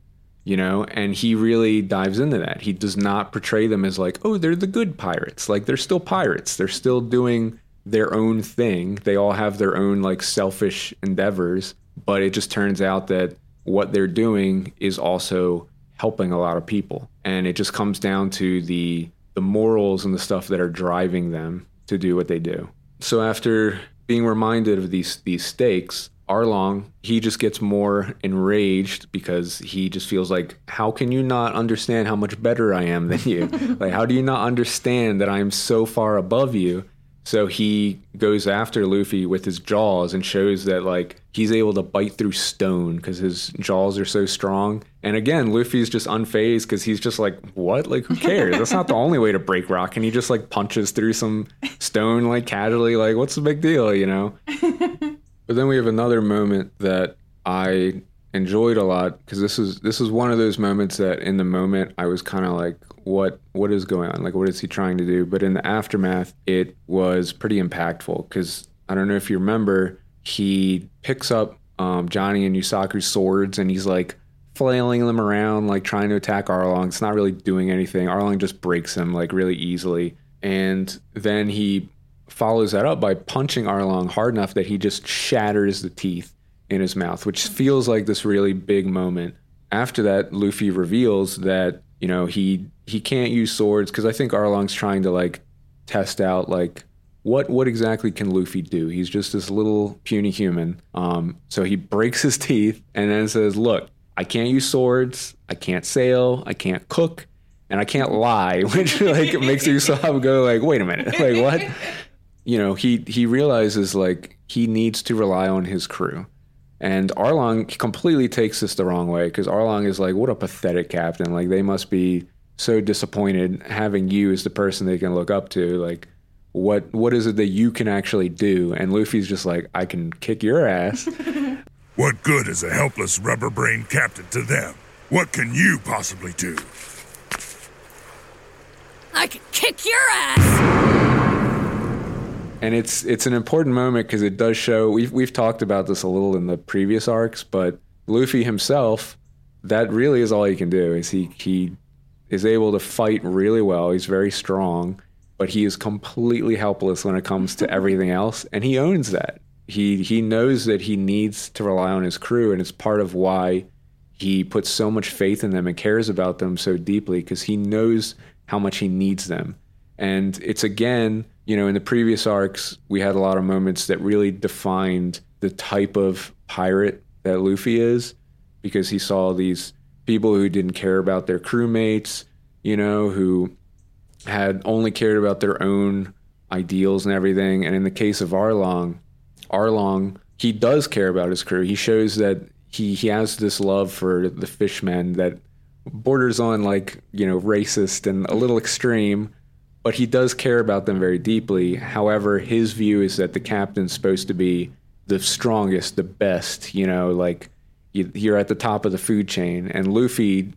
you know and he really dives into that. He does not portray them as like oh they're the good pirates. Like they're still pirates. They're still doing their own thing. They all have their own like selfish endeavors but it just turns out that what they're doing is also helping a lot of people. And it just comes down to the the morals and the stuff that are driving them to do what they do. So after being reminded of these these stakes Arlong, he just gets more enraged because he just feels like, how can you not understand how much better I am than you? like, how do you not understand that I'm so far above you? So he goes after Luffy with his jaws and shows that like he's able to bite through stone because his jaws are so strong. And again, Luffy's just unfazed because he's just like, what? Like, who cares? That's not the only way to break rock. And he just like punches through some stone like casually. Like, what's the big deal? You know. But then we have another moment that I enjoyed a lot because this is this is one of those moments that in the moment I was kind of like what what is going on? Like what is he trying to do? But in the aftermath it was pretty impactful because I don't know if you remember he picks up um, Johnny and Yosaku's swords and he's like flailing them around like trying to attack Arlong. It's not really doing anything. Arlong just breaks him like really easily. And then he follows that up by punching Arlong hard enough that he just shatters the teeth in his mouth, which feels like this really big moment. After that, Luffy reveals that you know he he can't use swords because I think Arlong's trying to like test out like what what exactly can Luffy do? He's just this little puny human. Um, so he breaks his teeth and then says, "Look, I can't use swords. I can't sail. I can't cook." And I can't lie, which like makes Usopp go like, "Wait a minute, like what?" You know, he he realizes like he needs to rely on his crew. And Arlong completely takes this the wrong way because Arlong is like, what a pathetic captain. Like they must be so disappointed having you as the person they can look up to. Like, what what is it that you can actually do? And Luffy's just like, I can kick your ass. What good is a helpless rubber brained captain to them? What can you possibly do? I can kick your ass! And it's it's an important moment because it does show we've we've talked about this a little in the previous arcs, but Luffy himself, that really is all he can do. Is he he is able to fight really well. He's very strong, but he is completely helpless when it comes to everything else, and he owns that. He he knows that he needs to rely on his crew, and it's part of why he puts so much faith in them and cares about them so deeply because he knows how much he needs them. And it's again, you know, in the previous arcs, we had a lot of moments that really defined the type of pirate that Luffy is because he saw these people who didn't care about their crewmates, you know, who had only cared about their own ideals and everything. And in the case of Arlong, Arlong, he does care about his crew. He shows that he, he has this love for the fishmen that borders on like, you know, racist and a little extreme, but he does care about them very deeply. However, his view is that the captain's supposed to be the strongest, the best, you know, like you, you're at the top of the food chain. And Luffy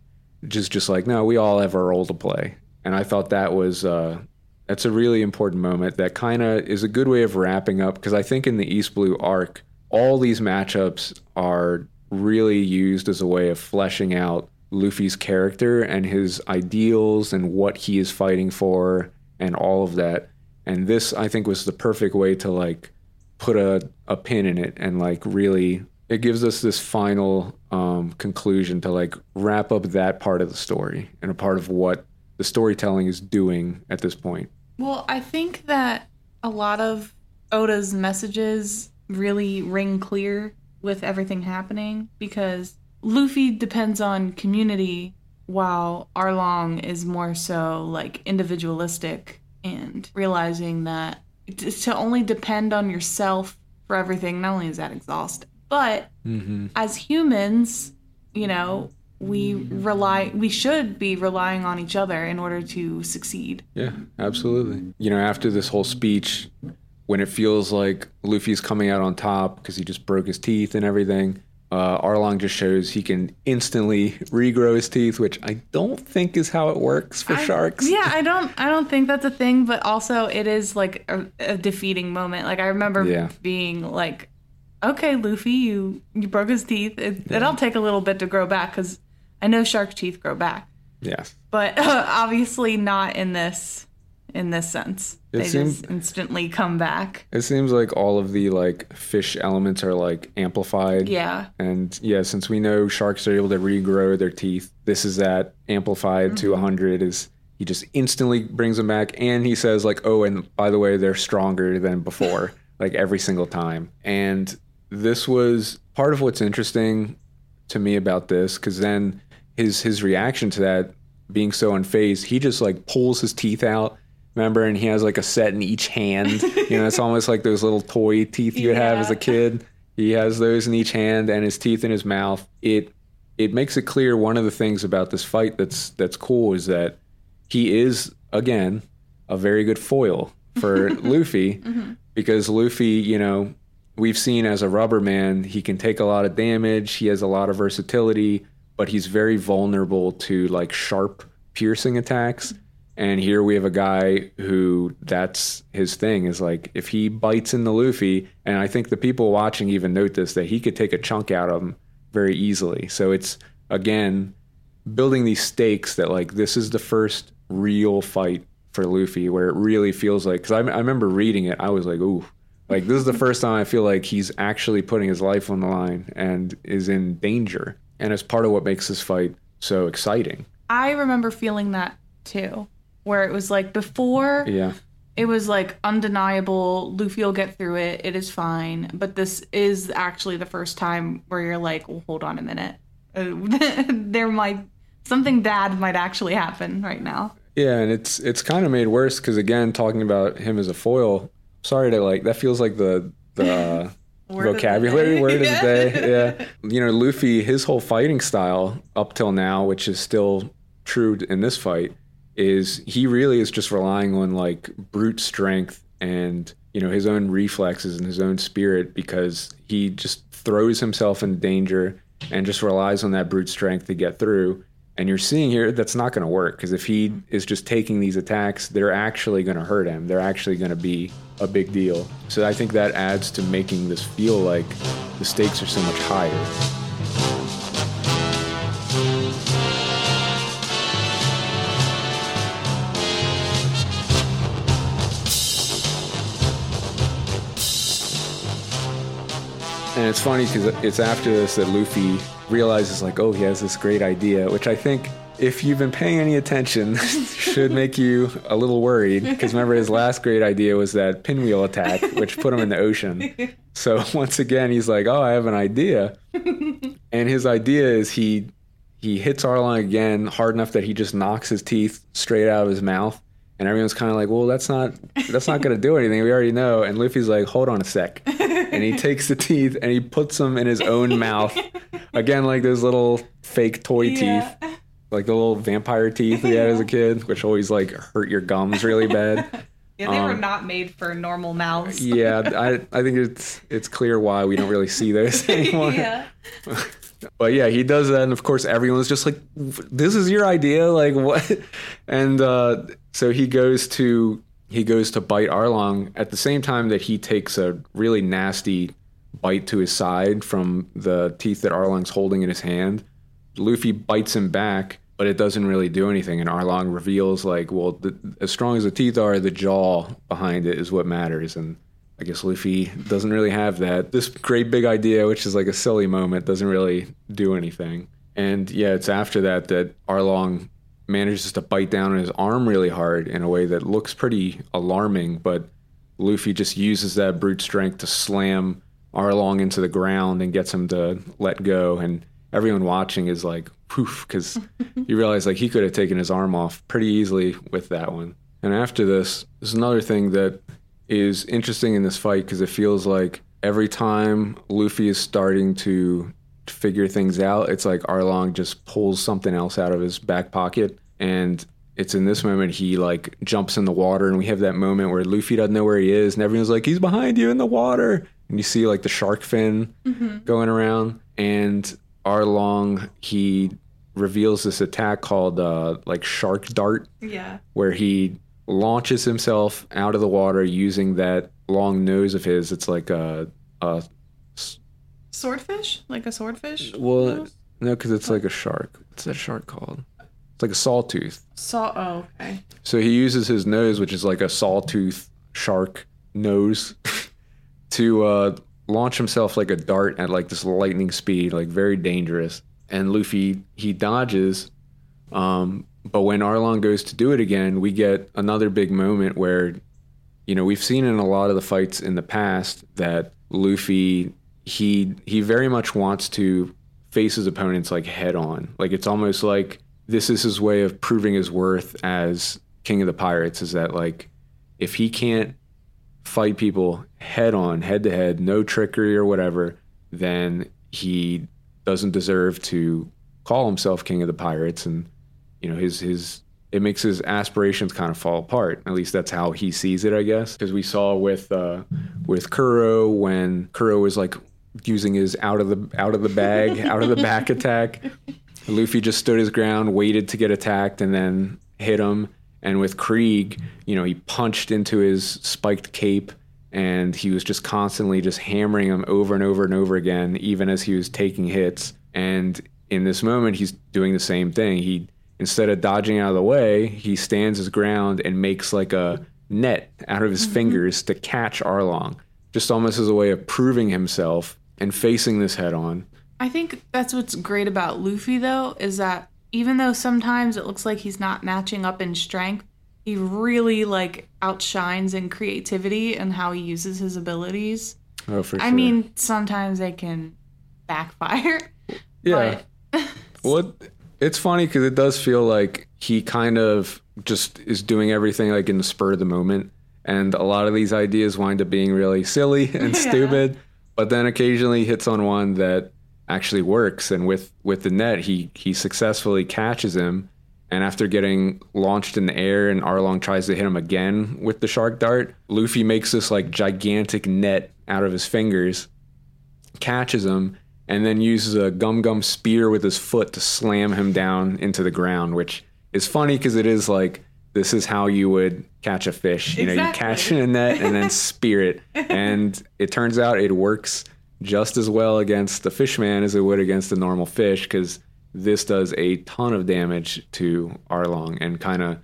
just just like, no, we all have our role to play. And I thought that was uh, that's a really important moment. That kind of is a good way of wrapping up because I think in the East Blue arc, all these matchups are really used as a way of fleshing out Luffy's character and his ideals and what he is fighting for and all of that. And this, I think, was the perfect way to like put a, a pin in it and like really it gives us this final um, conclusion to like wrap up that part of the story and a part of what the storytelling is doing at this point. Well, I think that a lot of Oda's messages really ring clear with everything happening because Luffy depends on community while Arlong is more so like individualistic and realizing that to only depend on yourself for everything not only is that exhausting but mm-hmm. as humans you know we rely we should be relying on each other in order to succeed Yeah, absolutely. You know, after this whole speech, when it feels like Luffy's coming out on top because he just broke his teeth and everything, uh, Arlong just shows he can instantly regrow his teeth, which I don't think is how it works for I- sharks. Yeah, I don't I don't think that's a thing, but also it is like a, a defeating moment. Like I remember Yeah. being like, "Okay, Luffy, you you broke his teeth. It, It'll take a little bit to grow back cuz I know shark teeth grow back, Yes. but obviously not in this in this sense. It they seemed- just instantly come back. It seems like all of the like fish elements are like amplified. Yeah. And yeah, since we know sharks are able to regrow their teeth, this is that amplified to mm-hmm. 100 is he just instantly brings them back and he says like, "Oh, and by the way, they're stronger than before." like every single time. And this was part of what's interesting to me about this cuz then his his reaction to that being so unfazed, he just like pulls his teeth out. Remember, and he has like a set in each hand. You know, it's almost like those little toy teeth you would have as a kid. He has those in each hand and his teeth in his mouth. It it makes it clear one of the things about this fight that's that's cool is that he is again a very good foil for mm-hmm. Luffy because Luffy, you know, we've seen as a rubber man, he can take a lot of damage, he has a lot of versatility, but he's very vulnerable to like sharp piercing attacks. And here we have a guy who that's his thing is like if he bites in the Luffy, and I think the people watching even note this that he could take a chunk out of him very easily. So it's again building these stakes that like this is the first real fight for Luffy where it really feels like because I, I remember reading it I was like ooh. Like this is the first time I feel like he's actually putting his life on the line and is in danger. And it's part of what makes this fight so exciting. I remember feeling that too, where it was like before yeah it was like undeniable. Luffy will get through it. It is fine. But this is actually the first time where you're like, well, hold on a minute. Uh, there might something bad might actually happen right now. Yeah, and it's it's kind of made worse because again, talking about him as a foil. Sorry to like that feels like the the Word of the vocabulary word of the day. Yeah, you know, Luffy, his whole fighting style up till now, which is still true in this fight, is he really is just relying on like brute strength and you know his own reflexes and his own spirit because he just throws himself in danger and just relies on that brute strength to get through. And you're seeing here that's not going to work because if he is just taking these attacks, they're actually going to hurt him. They're actually going to be a big deal. So I think that adds to making this feel like the stakes are so much higher. And it's funny because it's after this that Luffy realizes, like, oh, he has this great idea, which I think, if you've been paying any attention, should make you a little worried. Because remember, his last great idea was that pinwheel attack, which put him in the ocean. So once again, he's like, oh, I have an idea. And his idea is he he hits Arlong again hard enough that he just knocks his teeth straight out of his mouth. And everyone's kind of like, well, that's not that's not going to do anything. We already know. And Luffy's like, hold on a sec. And he takes the teeth and he puts them in his own mouth. Again, like those little fake toy Yeah. teeth. like the little vampire teeth he had as a kid, which always like hurt your gums really bad. Yeah, they were um, not made for normal mouths. yeah, I I think it's it's clear why we don't really see those anymore. yeah. But yeah, he does that, and of course everyone's just like, "This is your idea, like what?" And uh, so he goes to he goes to bite Arlong at the same time that he takes a really nasty bite to his side from the teeth that Arlong's holding in his hand. Luffy bites him back, but it doesn't really do anything. And Arlong reveals, like, well, the, as strong as the teeth are, the jaw behind it is what matters. And I guess Luffy doesn't really have that. This great big idea, which is like a silly moment, doesn't really do anything. And yeah, it's after that that Arlong manages to bite down on his arm really hard in a way that looks pretty alarming, but Luffy just uses that brute strength to slam Arlong into the ground and gets him to let go. And everyone watching is like, poof, because you realize like he could have taken his arm off pretty easily with that one. And after this, there's another thing that is interesting in this fight because it feels like every time Luffy is starting to figure things out, it's like Arlong just pulls something else out of his back pocket. And it's in this moment he like jumps in the water and we have that moment where Luffy doesn't know where he is and everyone's like, he's behind you in the water. And you see like the shark fin going around. And Arlong, he reveals this attack called uh, like shark dart Yeah. where he launches himself out of the water using that long nose of his. It's like a, a Swordfish? Like a swordfish? well, no, because it's like a shark. What's that shark called? It's like a sawtooth. Saw. Oh, okay. So he uses his nose, which is like a sawtooth shark nose, to uh, launch himself like a dart at like this lightning speed, like very dangerous. And Luffy he dodges, um, but when Arlong goes to do it again, we get another big moment where, you know, we've seen in a lot of the fights in the past that Luffy he he very much wants to face his opponents like head on. Like it's almost like this is his way of proving his worth as king of the pirates is that like if he can't fight people head on, head to head, no trickery or whatever, then he doesn't deserve to call himself king of the pirates and you know his his it makes his aspirations kind of fall apart. At least that's how he sees it, I guess. Because we saw with uh, with Kuro when Kuro was like using his out of the out of the bag, out of the back attack. Luffy just stood his ground, waited to get attacked, and then hit him. And with Krieg, you know, he punched into his spiked cape, and he was just constantly just hammering him over and over and over again, even as he was taking hits. And in this moment, he's doing the same thing. He instead of dodging out of the way, he stands his ground and makes like a net out of his mm-hmm. fingers to catch Arlong, just almost as a way of proving himself and facing this head on. I think that's what's great about Luffy, though, is that even though sometimes it looks like he's not matching up in strength, he really like outshines in creativity and how he uses his abilities. Oh, for sure. I mean, sometimes they can backfire. yeah. But it- it's funny because it does feel like he kind of just is doing everything like in the spur of the moment, and a lot of these ideas wind up being really silly and Yeah. stupid. But then occasionally hits on one that actually works, and with with the net, he he successfully catches him. And after getting launched in the air, and Arlong tries to hit him again with the shark dart, Luffy makes this like gigantic net out of his fingers catches him, and then uses a gum gum spear with his foot to slam him down into the ground, which is funny because it is like this is how you would catch a fish. You know, you catch it in a net and then spear it. And it turns out it works just as well against the fishman as it would against the normal fish because this does a ton of damage to Arlong and kind of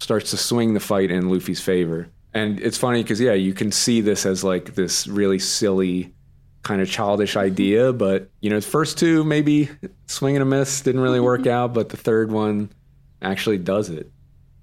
starts to swing the fight in Luffy's favor. And it's funny because yeah, you can see this as like this really silly kind of childish idea, but you know, the first two maybe swing and a miss didn't really work out, but the third one actually does it.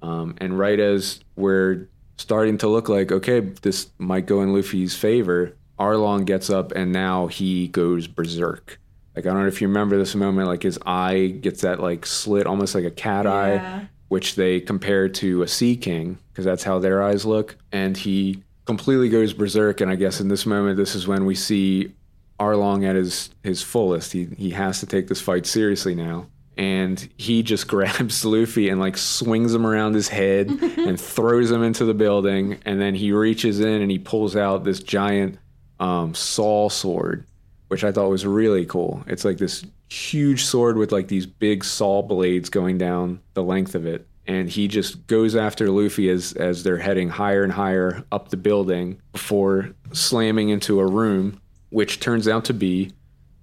Um, and right as we're starting to look like okay, this might go in Luffy's favor, Arlong gets up and now he goes berserk. Like I don't know if you remember this moment, like his eye gets that like slit, almost like a cat Yeah. eye, which they compare to a sea king because that's how their eyes look. And he completely goes berserk. And I guess in this moment, this is when we see Arlong at his his fullest. He he has to take this fight seriously now. and he just grabs Luffy and like swings him around his head and throws him into the building. And then he reaches in and he pulls out this giant um, saw sword, which I thought was really cool. It's like this huge sword with like these big saw blades going down the length of it. And he just goes after Luffy as, as they're heading higher and higher up the building before slamming into a room, which turns out to be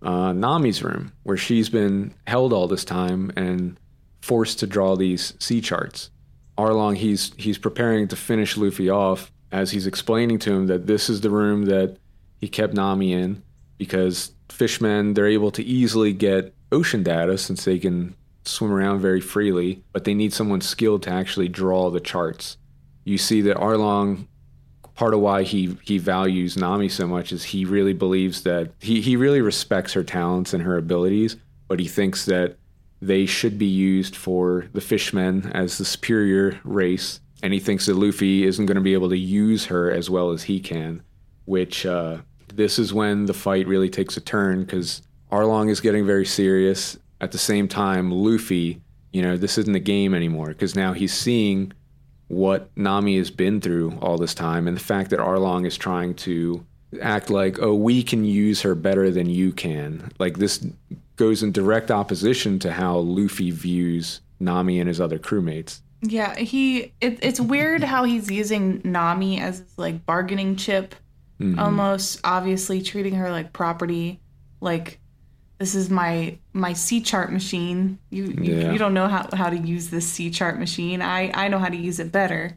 uh, Nami's room, where she's been held all this time and forced to draw these sea charts. Arlong, he's he's preparing to finish Luffy off as he's explaining to him that this is the room that he kept Nami in because fishmen they're able to easily get ocean data since they can swim around very freely, but they need someone skilled to actually draw the charts. You see that Arlong part of why he he values Nami so much is he really believes that he he really respects her talents and her abilities, but he thinks that they should be used for the fishmen as the superior race, and he thinks that Luffy isn't going to be able to use her as well as he can. Which uh, this is when the fight really takes a turn because Arlong is getting very serious. At the same time, Luffy, you know, this isn't a game anymore because now he's seeing what Nami has been through all this time and the fact that Arlong is trying to act like, oh, we can use her better than you can. Like this goes in direct opposition to how Luffy views Nami and his other crewmates. Yeah, he. It, it's weird how he's using Nami as his, like bargaining chip, mm-hmm. almost obviously treating her like property. Like this is my my sea chart machine. You you, Yeah. you don't know how, how to use this sea chart machine. I I know how to use it better.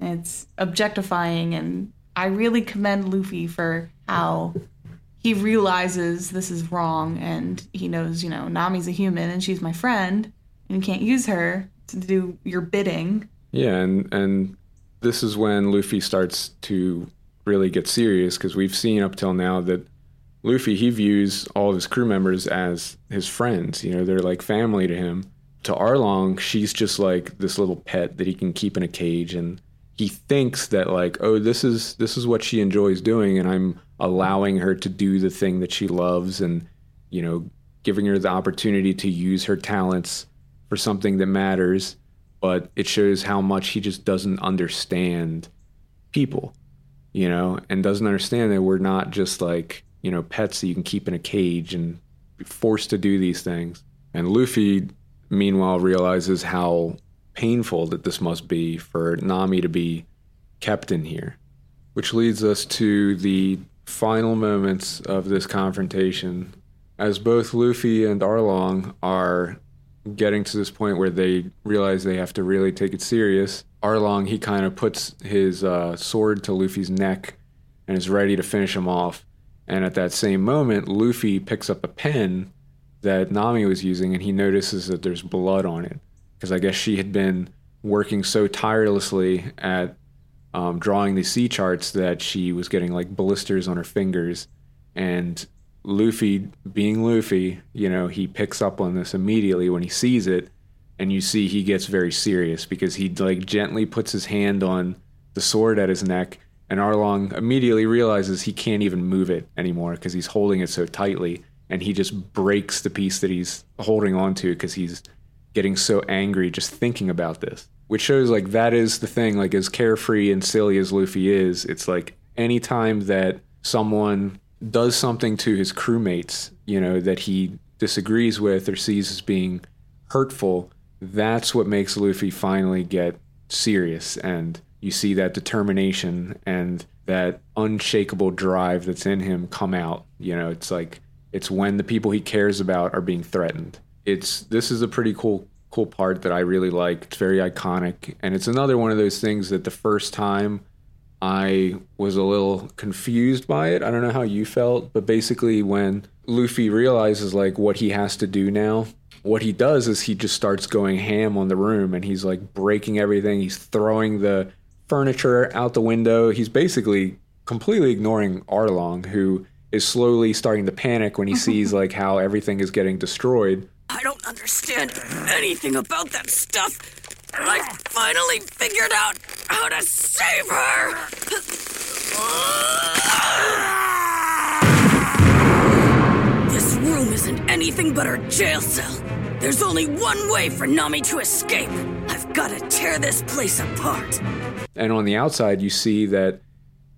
It's objectifying, and I really commend Luffy for how he realizes this is wrong, and he knows you know Nami's a human and she's my friend, and you can't use her to do your bidding. Yeah, and and this is when Luffy starts to really get serious because we've seen up till now that Luffy he views all of his crew members as his friends. You know, they're like family to him. To Arlong, she's just like this little pet that he can keep in a cage, and he thinks that like, oh, this is this is what she enjoys doing, and I'm allowing her to do the thing that she loves, and you know, giving her the opportunity to use her talents for something that matters but it shows how much he just doesn't understand people, you know, and doesn't understand that we're not just like, you know, pets that you can keep in a cage and be forced to do these things. And Luffy, meanwhile, realizes how painful that this must be for Nami to be kept in here, which leads us to the final moments of this confrontation as both Luffy and Arlong are getting to this point where they realize they have to really take it serious. Arlong, he kind of puts his uh, sword to Luffy's neck and is ready to finish him off. And at that same moment, Luffy picks up a pen that Nami was using and he notices that there's blood on it. Because I guess she had been working so tirelessly at um, drawing the sea charts that she was getting like blisters on her fingers. And Luffy, being Luffy, you know, he picks up on this immediately when he sees it, and you see he gets very serious because he like gently puts his hand on the sword at his neck, and Arlong immediately realizes he can't even move it anymore because he's holding it so tightly, and he just breaks the piece that he's holding onto because he's getting so angry just thinking about this. Which shows like that is the thing, like as carefree and silly as Luffy is, it's like anytime that someone does something to his crewmates, you know, that he disagrees with or sees as being hurtful, that's what makes Luffy finally get serious. And you see that determination and that unshakable drive that's in him come out. You know, it's like it's when the people he cares about are being threatened. It's this is a pretty cool cool part that I really like. It's very iconic. And it's another one of those things that the first time I was a little confused by it. I don't know how you felt, but basically when Luffy realizes like what he has to do now, what he does is he just starts going ham on the room and he's like breaking everything. He's throwing the furniture out the window. He's basically completely ignoring Arlong who is slowly starting to panic when he sees like how everything is getting destroyed. I don't understand anything about that stuff. And I finally figured out how to save her. This room isn't anything but her jail cell. There's only one way for Nami to escape. I've got to tear this place apart. And on the outside, you see that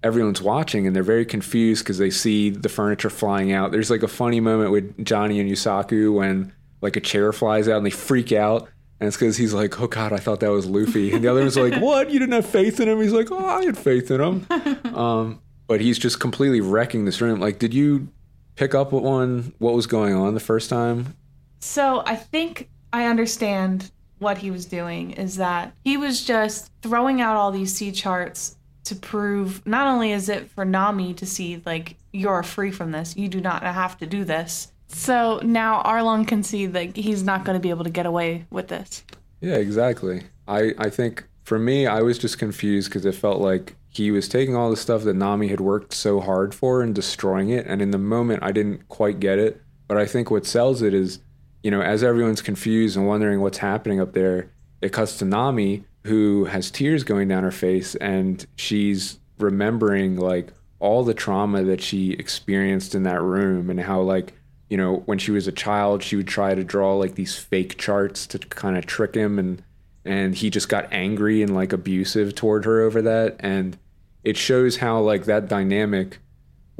everyone's watching and they're very confused because they see the furniture flying out. There's like a funny moment with Johnny and Yosaku when like a chair flies out and they freak out. And it's because he's like, oh God, I thought that was Luffy. And the other one's like, what? You didn't have faith in him? He's like, oh, I had faith in him. Um, but he's just completely wrecking this room. Like, did you pick up on what was going on the first time? So I think I understand what he was doing is that he was just throwing out all these sea charts to prove not only is it for Nami to see like you're free from this, you do not have to do this. So now Arlong can see that he's not going to be able to get away with this. Yeah, exactly. I, I think for me, I was just confused because it felt like he was taking all the stuff that Nami had worked so hard for and destroying it. And in the moment, I didn't quite get it. But I think what sells it is, you know, as everyone's confused and wondering what's happening up there, it cuts to Nami, who has tears going down her face and she's remembering like all the trauma that she experienced in that room and how like you know when she was a child she would try to draw like these fake charts to kind of trick him and and he just got angry and like abusive toward her over that and it shows how like that dynamic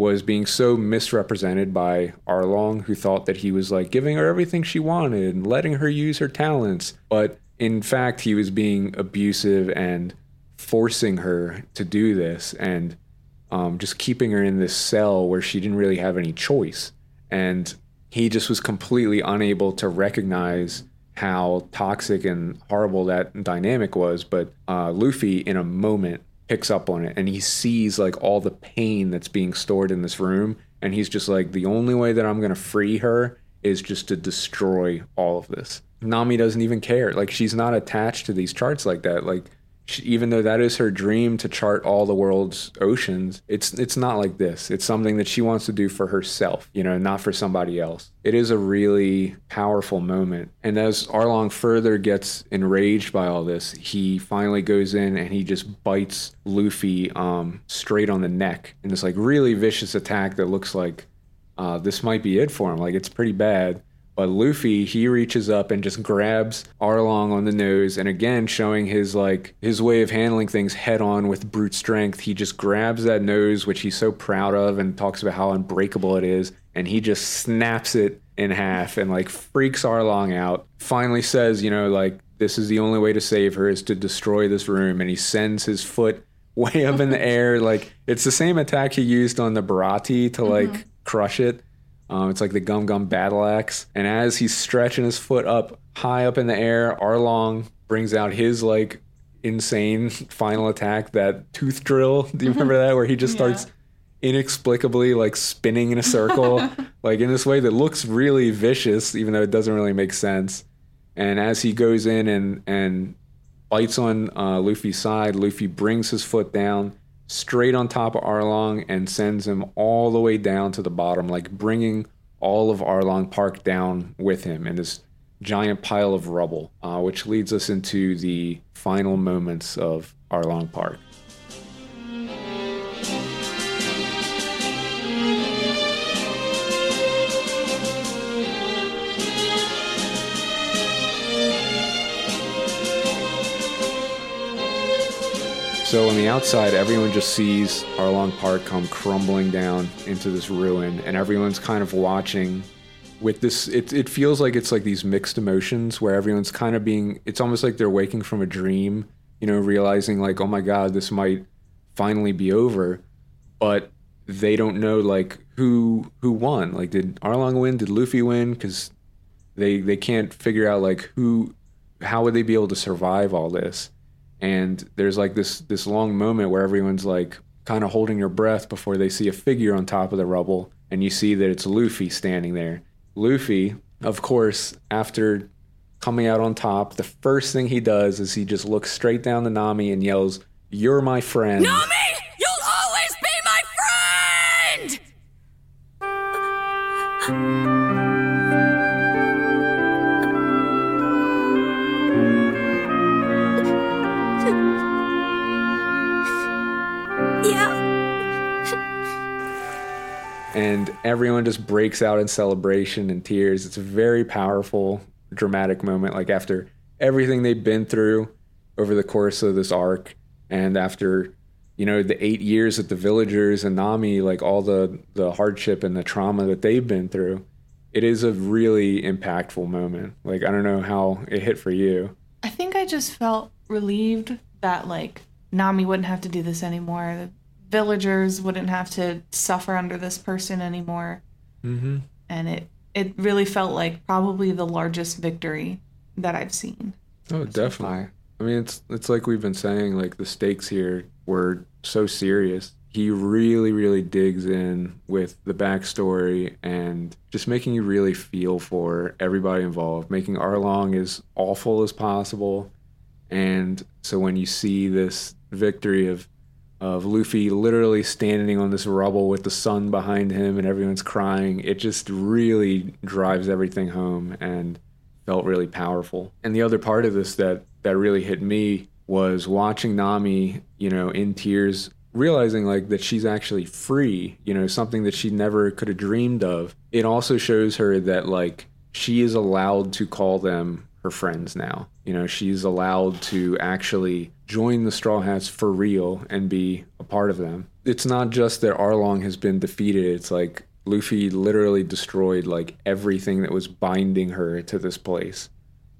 was being so misrepresented by Arlong who thought that he was like giving her everything she wanted and letting her use her talents but in fact, he was being abusive and forcing her to do this and um, just keeping her in this cell where she didn't really have any choice. And he just was completely unable to recognize how toxic and horrible that dynamic was. But uh, Luffy, in a moment, picks up on it and he sees like all the pain that's being stored in this room. And he's just like, the only way that I'm going to free her is just to destroy all of this. Nami doesn't even care. Like she's not attached to these charts like that. Like she, even though that is her dream to chart all the world's oceans, it's it's not like this. It's something that she wants to do for herself, you know, not for somebody else. It is a really powerful moment. And as Arlong further gets enraged by all this, he finally goes in and he just bites Luffy um, straight on the neck in this like really vicious attack that looks like uh, this might be it for him. Like it's pretty bad. But Luffy, he reaches up and just grabs Arlong on the nose, and again showing his like his way of handling things head on with brute strength. He just grabs that nose, which he's so proud of, and talks about how unbreakable it is, and he just snaps it in half and like freaks Arlong out. Finally says, you know, like this is the only way to save her is to destroy this room, and he sends his foot way up in the air. Like it's the same attack he used on the Baratie to like mm-hmm. crush it um, it's like the Gum Gum Battle Axe. And as he's stretching his foot up high up in the air, Arlong brings out his like insane final attack, that tooth drill. Do you remember that? Where he just starts yeah. inexplicably like spinning in a circle, like in this way that looks really vicious, even though it doesn't really make sense. And as he goes in and and bites on uh, Luffy's side, Luffy brings his foot down straight on top of Arlong and sends him all the way down to the bottom, like bringing all of Arlong Park down with him in this giant pile of rubble, uh, which leads us into the final moments of Arlong Park. So on the outside, everyone just sees Arlong Park come crumbling down into this ruin, and everyone's kind of watching with this. It, it feels like it's like these mixed emotions where everyone's kind of being, it's almost like they're waking from a dream, you know, realizing like, oh my God, this might finally be over. But they don't know like who who won. Like, did Arlong win? Did Luffy win? Because they they can't figure out like who, how would they be able to survive all this? And there's like this this long moment where everyone's like kind of holding their breath before they see a figure on top of the rubble and you see that it's Luffy standing there. Luffy, of course, after coming out on top, the first thing he does is he just looks straight down to Nami and yells, "You're my friend." Nami, you'll always be my friend. And everyone just breaks out in celebration and tears. It's a very powerful, dramatic moment. Like after everything they've been through over the course of this arc, and after you know the eight years that the villagers and Nami, like all the the hardship and the trauma that they've been through, it is a really impactful moment. Like I don't know how it hit for you. I think I just felt relieved that like Nami wouldn't have to do this anymore. The villagers wouldn't have to suffer under this person anymore. Mm-hmm. And it it really felt like probably the largest victory that I've seen. Oh, definitely. I mean, it's it's like we've been saying. Like the stakes here were so serious. He really, really digs in with the backstory and just making you really feel for everybody involved, making Arlong as awful as possible. And so when you see this victory of of Luffy literally standing on this rubble with the sun behind him and everyone's crying, it just really drives everything home and felt really powerful. And the other part of this that that really hit me was watching Nami, you know, in tears, realizing like that she's actually free, you know, something that she never could have dreamed of. It also shows her that like she is allowed to call them her friends now. You know, she's allowed to actually join the Straw Hats for real and be a part of them. It's not just that Arlong has been defeated, it's like Luffy literally destroyed like everything that was binding her to this place.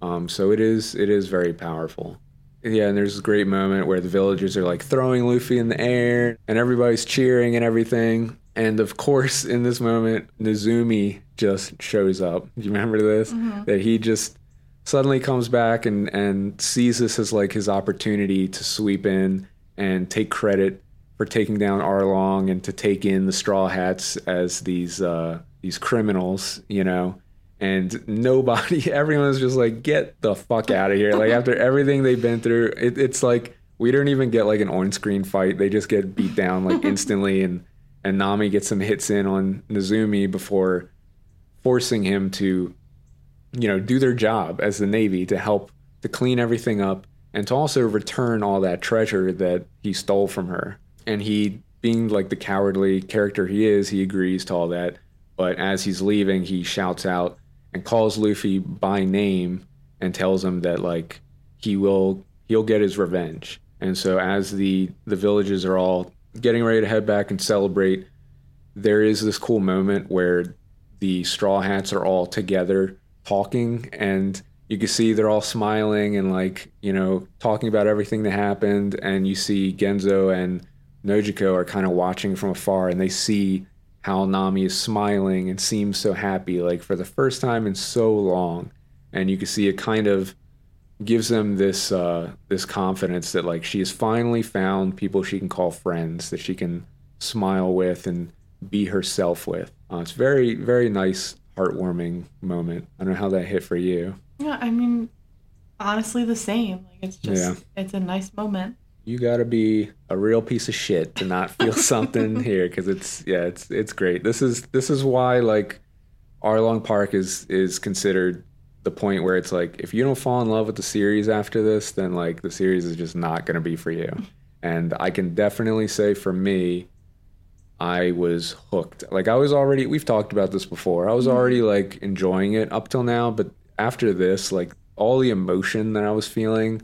Um, so it is it is very powerful. Yeah, and there's a great moment where the villagers are like throwing Luffy in the air and everybody's cheering and everything. And of course, in this moment, Nezumi just shows up. Do you remember this? That he just suddenly comes back and, and sees this as like his opportunity to sweep in and take credit for taking down Arlong and to take in the Straw Hats as these uh, these criminals, you know. And nobody, everyone's just like, get the fuck out of here. Like after everything they've been through, it, it's like we don't even get like an on-screen fight. They just get beat down like instantly, and and Nami gets some hits in on Nezumi before forcing him to you know, do their job as the Navy to help to clean everything up and to also return all that treasure that he stole from her. And he, being like the cowardly character he is, he agrees to all that. But as he's leaving, he shouts out and calls Luffy by name and tells him that like he will he'll get his revenge. And so as the the villages are all getting ready to head back and celebrate, there is this cool moment where the straw hats are all together talking and you can see they're all smiling and like you know talking about everything that happened and you see genzo and nojiko are kind of watching from afar and they see how nami is smiling and seems so happy like for the first time in so long and you can see it kind of gives them this uh, this confidence that like she has finally found people she can call friends that she can smile with and be herself with. Uh, it's very very nice, heartwarming moment. I don't know how that hit for you. Yeah, I mean, honestly, the same. Like it's just, Yeah. it's a nice moment. You got to be a real piece of shit to not feel something here because it's yeah it's it's great. This is this is why like Arlong Park is is considered the point where it's like if you don't fall in love with the series after this, then like the series is just not to be for you. And I can definitely say for me, I was hooked. Like I was already we've talked about this before. I was already like enjoying it up till now, but after this, like all the emotion that I was feeling,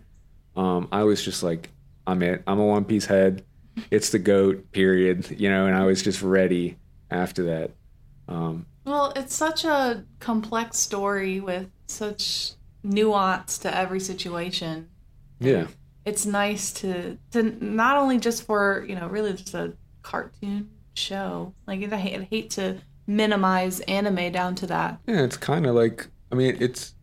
um, I was just like, I'm it. I'm a One Piece head. It's the goat. Period. You know, and I was just ready after that. Um, Well, it's such a complex story with such nuance to every situation. yeah. It's nice to to not only just for you know really just a cartoon show. Like I hate, to minimize anime down to that. Yeah, it's kind of like I mean, it's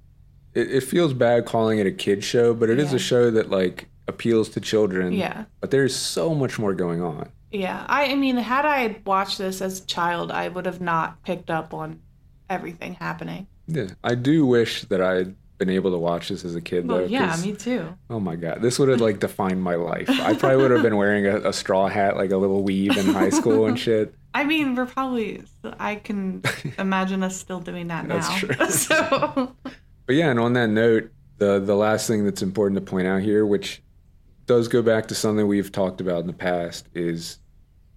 it, it feels bad calling it a kid show, but it is Yeah. a show that like appeals to children. Yeah. But there's so much more going on. Yeah, I, I mean, had I watched this as a child, I would have not picked up on everything happening. Yeah, I do wish that I'd been able to watch this as a kid Well, though. Yeah, me too. Oh my god, this would have like defined my life. I probably would have been wearing a, a straw hat, like a little weave in high school and shit. I mean, we're probably. I can imagine us still doing that now. That's true. so, But yeah, and on that note, the the last thing that's important to point out here, which does go back to something we've talked about in the past, is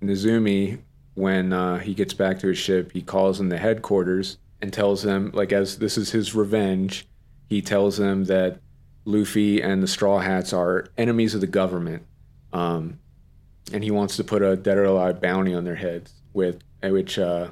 Nezumi when uh, he gets back to his ship, he calls in the headquarters and tells them, like, as this is his revenge, he tells them that Luffy and the Straw Hats are enemies of the government. Um, and he wants to put a dead or alive bounty on their heads, with which uh,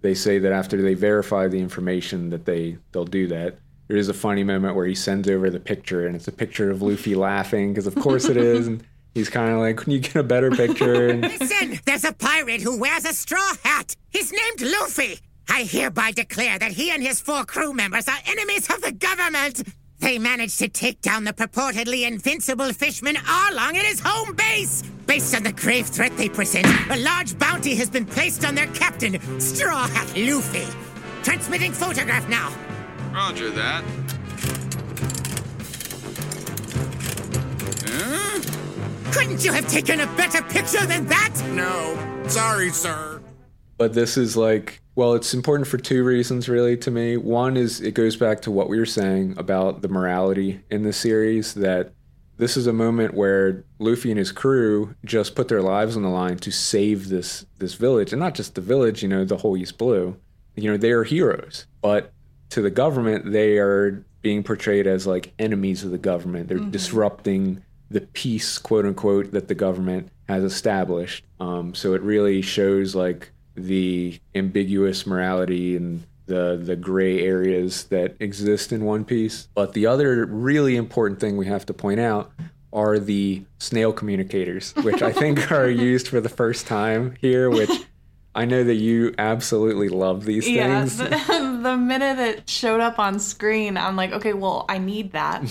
they say that after they verify the information that they they'll do that. There is a funny moment where he sends over the picture, and it's a picture of Luffy laughing because, of course, it is. And he's kind of like, "Can you get a better picture?" And Listen, there's a pirate who wears a straw hat. He's named Luffy. I hereby declare that he and his four crew members are enemies of the government. They managed to take down the purportedly invincible fishman Arlong at his home base. Based on the grave threat they present, a large bounty has been placed on their captain, Straw Hat Luffy. Transmitting photograph now. Roger that. Huh? Couldn't you have taken a better picture than that? No. Sorry, sir. But this is like well it's important for two reasons really to me. One is it goes back to what we were saying about the morality in the series that this is a moment where Luffy and his crew just put their lives on the line to save this this village. And not just the village you know the whole East Blue. You know they are heroes. But to the government they are being portrayed as like enemies of the government. They're disrupting the peace quote unquote that the government has established. Um, so it really shows like the ambiguous morality and the the gray areas that exist in One Piece. But the other really important thing we have to point out are the snail communicators, which I think are used for the first time here, which I know that you absolutely love these Yeah, things. the, the minute it showed up on screen, I'm like, okay, well, I need that.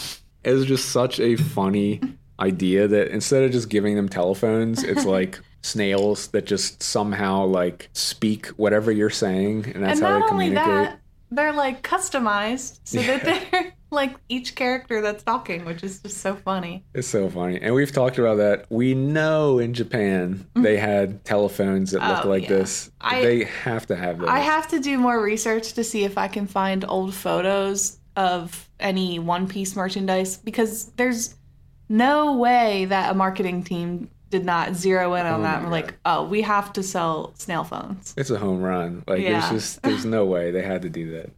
It was just such a funny idea that instead of just giving them telephones, it's like snails that just somehow like speak whatever you're saying, and that's and how not they only communicate. that, they're like customized so that they're like each character that's talking, which is just so funny. It's so funny. And we've talked about that. We know in Japan mm-hmm. they had telephones that look Oh, like yeah. this. I- they have to have those. I have to do more research to see if I can find old photos of any One Piece merchandise because there's no way that a marketing team did not zero in on Oh that were like, oh, we have to sell snail phones. it's a home run. Like Yeah. there's just there's no way they had to do that.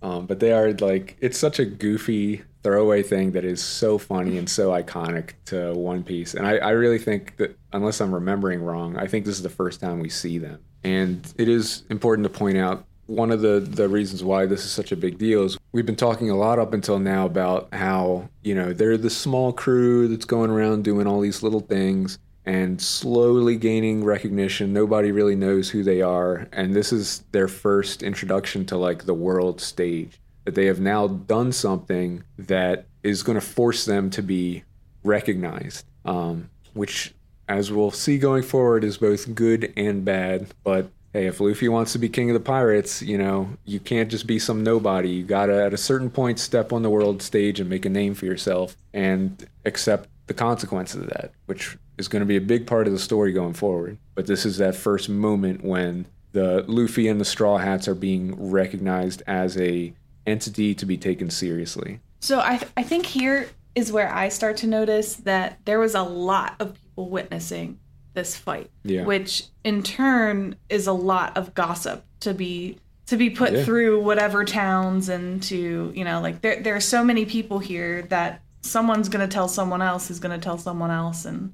Um, but they are like it's such a goofy throwaway thing that is so funny and so iconic to One Piece. And I, I really think that unless I'm remembering wrong, I think this is the first time we see them. And it is important to point out one of the, the reasons why this is such a big deal is we've been talking a lot up until now about how, you know, they're the small crew that's going around doing all these little things and slowly gaining recognition. Nobody really knows who they are. And this is their first introduction to like the world stage. That they have now done something that is going to force them to be recognized, um, which, as we'll see going forward, is both good and bad. But hey, if Luffy wants to be king of the pirates, you know, you can't just be some nobody. You gotta, at a certain point, step on the world stage and make a name for yourself and accept the consequences of that, which is going to be a big part of the story going forward. But this is that first moment when the Luffy and the Straw Hats are being recognized as a entity to be taken seriously. So I, I think here is where I start to notice that there was a lot of people witnessing this fight, Yeah. which in turn is a lot of gossip to be to be put Yeah. through whatever towns and to you know like there there are so many people here that someone's gonna tell someone else who's gonna tell someone else and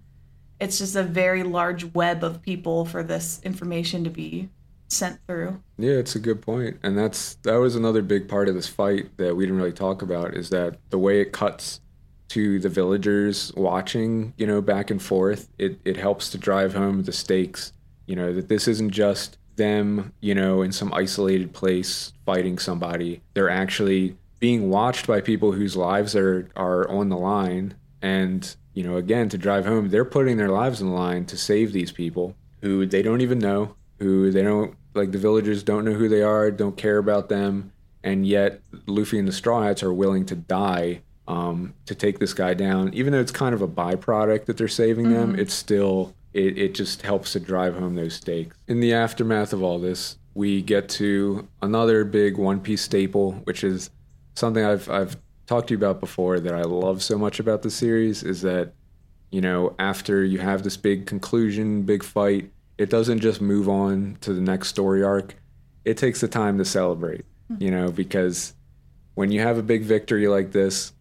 it's just a very large web of people for this information to be sent through. Yeah, it's a good. And that's that was another big part of this fight that we didn't really talk about is that the way it cuts to the villagers watching, you know, back and forth, it, it helps to drive home the stakes, you know, that this isn't just them, you know, in some isolated place fighting somebody. They're actually being watched by people whose lives are are on the line and, you know, again to drive home, they're putting their lives on the line to save these people who they don't even know, who they don't like the villagers don't know who they are, don't care about them, and yet Luffy and the Straw Hats are willing to die um, to take this guy down. Even though it's kind of a byproduct that they're saving them, it's still it, it just helps to drive home those stakes. In the aftermath of all this, we get to another big One Piece staple, which is something I've I've talked to you about before that I love so much about the series is that you know after you have this big conclusion, big fight, it doesn't just move on to the next story arc. It takes the time to celebrate, mm-hmm. you know, because when you have a big victory like this,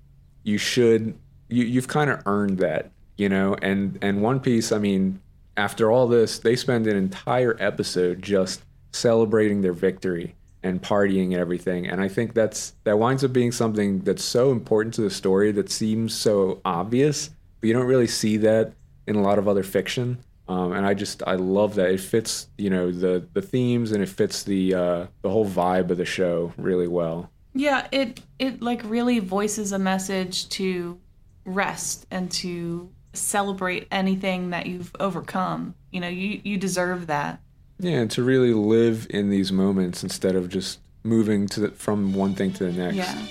you should you you've kind of earned that, you know. And and One Piece, I mean, after all this, they spend an entire episode just celebrating their victory and partying and everything. And I think that's that winds up being something that's so important to the story that seems so obvious, but you don't really see that in a lot of other fiction. Um, and I just I love that it fits you know the the themes and it fits the uh, the whole vibe of the show really well. Yeah, it it like really voices a message to rest and to celebrate anything that you've overcome. You know, you you deserve that. Yeah, and to really live in these moments instead of just moving to the, from one thing to the next. Yeah.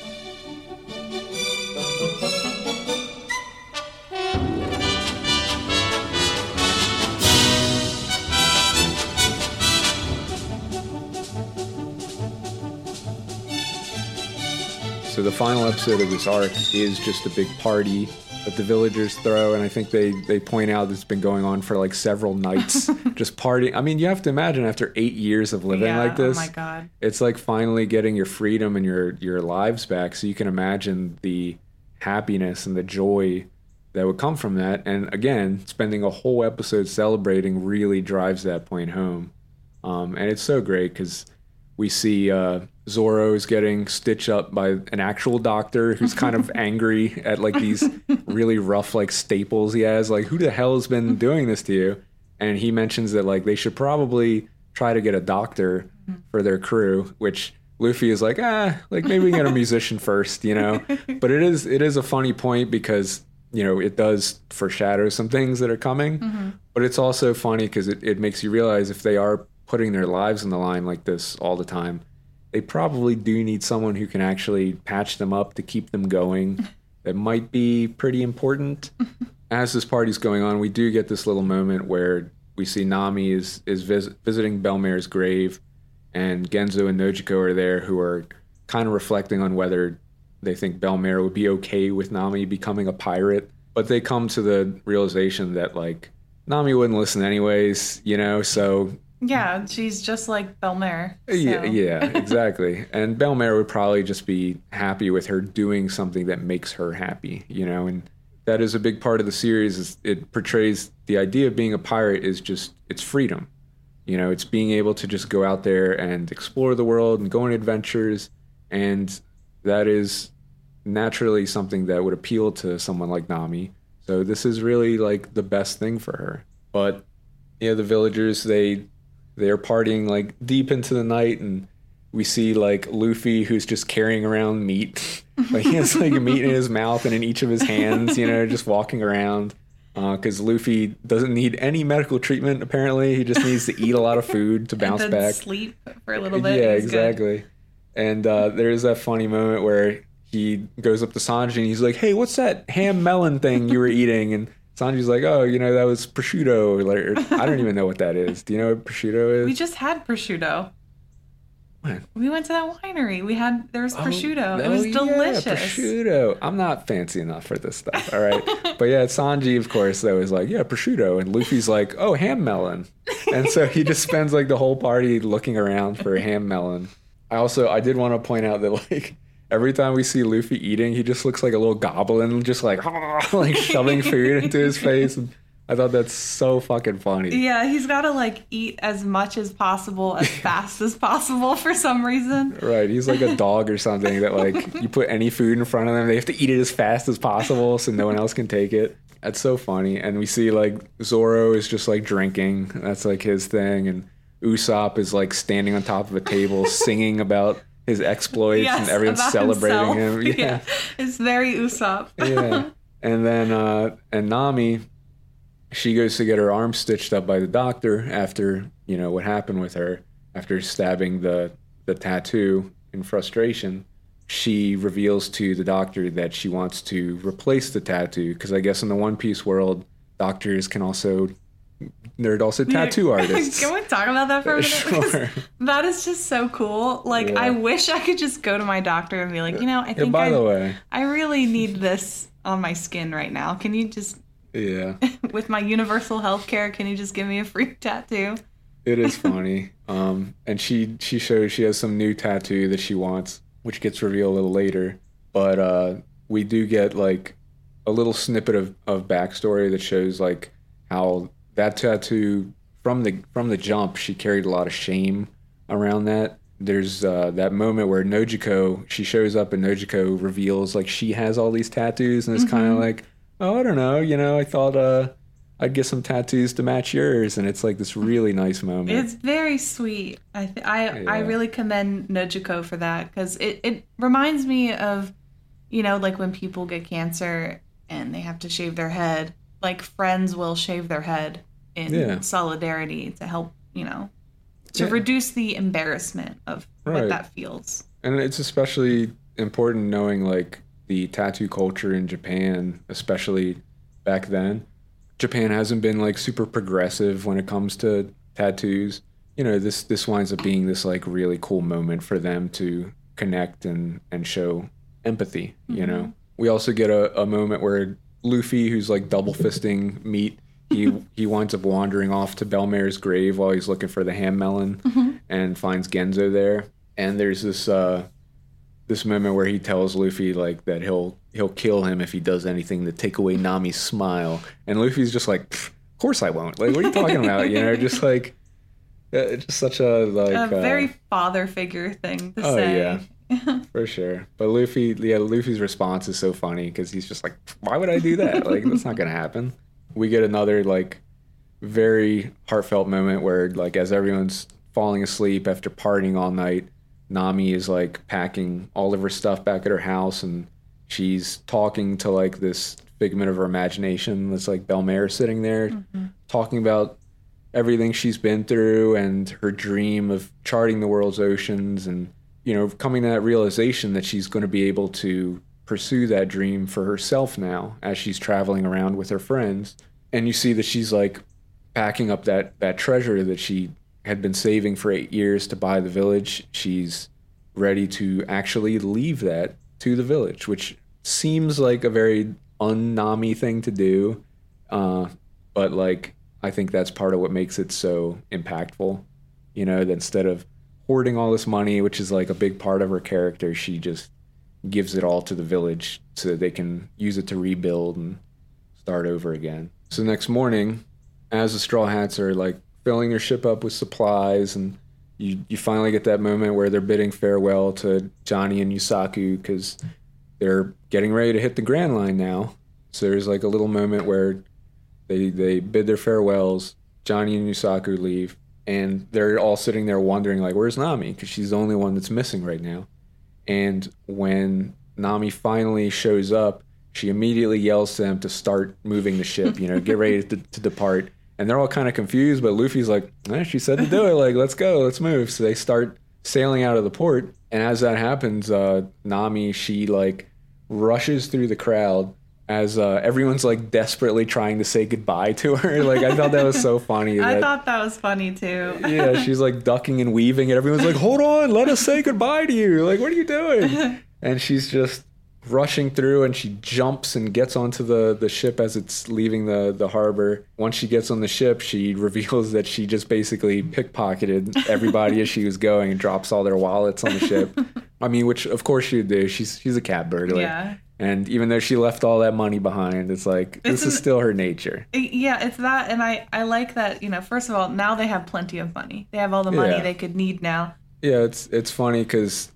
So the final episode of this arc is just a big party that the villagers throw, and I think they they point out it's been going on for like several nights, just partying. I mean, you have to imagine after eight years of living yeah. like this, Oh my god. it's like finally getting your freedom and your your lives back. So you can imagine the happiness and the joy that would come from that. And again, spending a whole episode celebrating really drives that point home. Um, and it's so great because we see uh, Zoro's getting stitched up by an actual doctor who's kind of angry at like these really rough like staples he has. Like, who the hell has been doing this to you? And he mentions that like they should probably try to get a doctor for their crew, which Luffy is like, ah, like maybe we get a musician first, you know. But it is it is a funny point because you know it does foreshadow some things that are coming, but it's also funny because it, it makes you realize if they are putting their lives on the line like this all the time, they probably do need someone who can actually patch them up to keep them going. that might be pretty important. As this party's going on, we do get this little moment where we see Nami is is vis- visiting Bell-mère's grave, and Genzo and Nojiko are there, who are kind of reflecting on whether they think Bell-mère would be okay with Nami becoming a pirate. But they come to the realization that like Nami wouldn't listen anyways, you know. So Yeah, she's just like Bell-mère. So. yeah, yeah, exactly. and Bell-mère would probably just be happy with her doing something that makes her happy, you know, and that is a big part of the series is it portrays the idea of being a pirate is just it's freedom. You know, it's being able to just go out there and explore the world and go on adventures and that is naturally something that would appeal to someone like Nami. So this is really like the best thing for her. But yeah, the villagers they they're partying like deep into the night and we see like Luffy who's just carrying around meat. like he has like meat in his mouth and in each of his hands, you know, just walking around. Because Luffy doesn't need any medical treatment. Apparently, he just needs to eat a lot of food to bounce back. sleep for a little bit. Yeah, He's good. exactly. And uh, there's that funny moment where he goes up to Sanji and he's like, "Hey, what's that ham melon thing you were eating?" And Sanji's like, "Oh, you know, that was prosciutto." Like, I don't even know what that is. Do you know what prosciutto is? We just had prosciutto. When? We went to that winery. We had there was oh, prosciutto. it Oh, was yeah, delicious. prosciutto. I'm not fancy enough for this stuff. All right. but yeah, Sanji, of course, though, is like, yeah, prosciutto. And Luffy's like, oh, ham melon. And so he just spends like the whole party looking around for a ham melon. I also, I did want to point out that like, Every time we see Luffy eating, he just looks like a little goblin, just like like shoving food into his face. And I thought that's so fucking funny. Yeah, he's got to like eat as much as possible, as fast as possible for some reason. Right, he's like a dog or something that like you put any food in front of them, they have to eat it as fast as possible so no one else can take it. That's so funny. And we see like Zoro is just like drinking. That's like his thing and Usopp is like standing on top of a table singing about his exploits Yes, and everyone's celebrating himself. him. Yeah. it's very Usopp. yeah. And then uh and Nami she goes to get her arm stitched up by the doctor after, you know, what happened with her after stabbing the the tattoo in frustration. She reveals to the doctor that she wants to replace the tattoo because I guess in the One Piece world, doctors can also they're also tattoo artists. Can we talk about that for a minute? Sure. That is just so cool. Like, Yeah. I wish I could just go to my doctor and be like, you know, I Yeah, think by I, the way, I really need this on my skin right now. Can you just Yeah, With my universal health care, can you just give me a free tattoo? it is funny. um, and she she shows she has some new tattoo that she wants, which gets revealed a little later. But uh, we do get like a little snippet of, of backstory that shows like how that tattoo from the from the jump she carried a lot of shame around that. There's uh, that moment where Nojiko she shows up and Nojiko reveals like she has all these tattoos and it's kind of like oh I don't know you know I thought uh I'd get some tattoos to match yours and it's like this really nice moment. It's very sweet. I th- I I really commend Nojiko for that because it it reminds me of, you know, like when people get cancer and they have to shave their head. Like friends will shave their head in Yeah. solidarity to help, you know, to Yeah. reduce the embarrassment of Right. what that feels. And it's especially important knowing like the tattoo culture in Japan, especially back then. Japan hasn't been like super progressive when it comes to tattoos. You know, this this winds up being this like really cool moment for them to connect and and show empathy, you know. Mm-hmm. We also get a, a moment where Luffy, who's like double fisting meat, he he winds up wandering off to Bell-mère's grave while he's looking for the ham melon and finds Genzo there. And there's this uh this moment where he tells Luffy like that he'll he'll kill him if he does anything to take away Nami's smile. And Luffy's just like, of course I won't. Like, what are you talking about? You know, just like uh, it's just such a like a uh, very father figure thing to Oh, say. yeah. for sure. But Luffy, yeah, Luffy's response is so funny because he's just like, "Why would I do that? Like, that's not gonna happen." We get another like very heartfelt moment where, like, as everyone's falling asleep after partying all night, Nami is like packing all of her stuff back at her house, and she's talking to like this figment of her imagination. That's like Bell-mère sitting there mm-hmm. talking about everything she's been through and her dream of charting the world's oceans and you know coming to that realization that she's going to be able to pursue that dream for herself now as she's traveling around with her friends and you see that she's like packing up that that treasure that she had been saving for 8 years to buy the village she's ready to actually leave that to the village which seems like a very un-nami thing to do uh, but like I think that's part of what makes it so impactful. You know, that instead of hoarding all this money, which is like a big part of her character, she just gives it all to the village so that they can use it to rebuild and start over again. So next morning, as the Straw Hats are like filling their ship up with supplies and you, you finally get that moment where they're bidding farewell to Johnny and Yosaku because they're getting ready to hit the Grand Line now. So there's like a little moment where they they bid their farewells. Johnny and Yosaku leave, and they're all sitting there wondering like, "Where's Nami?" Because she's the only one that's missing right now. And when Nami finally shows up, she immediately yells to them to start moving the ship. You know, get ready to, to depart. And they're all kind of confused, but Luffy's like, eh, "She said to do it. Like, let's go, let's move." So they start sailing out of the port. And as that happens, uh, Nami she like rushes through the crowd as uh, everyone's like desperately trying to say goodbye to her. Like I thought that was so funny. I that- thought that was funny too. yeah, she's like ducking and weaving, and everyone's like, "Hold on, let us say goodbye to you." Like, what are you doing? And she's just rushing through, and she jumps and gets onto the the ship as it's leaving the the harbor. Once she gets on the ship, she reveals that she just basically pickpocketed everybody as she was going and drops all their wallets on the ship. I mean, which of course she would do. She's she's a cat burglar. Yeah. And even though she left all that money behind, it's like this It's is still her nature. Yeah, it's that, and I I like that. You know, first of all, now they have plenty of money. They have all the money Yeah. they could need now. Yeah, it's it's funny because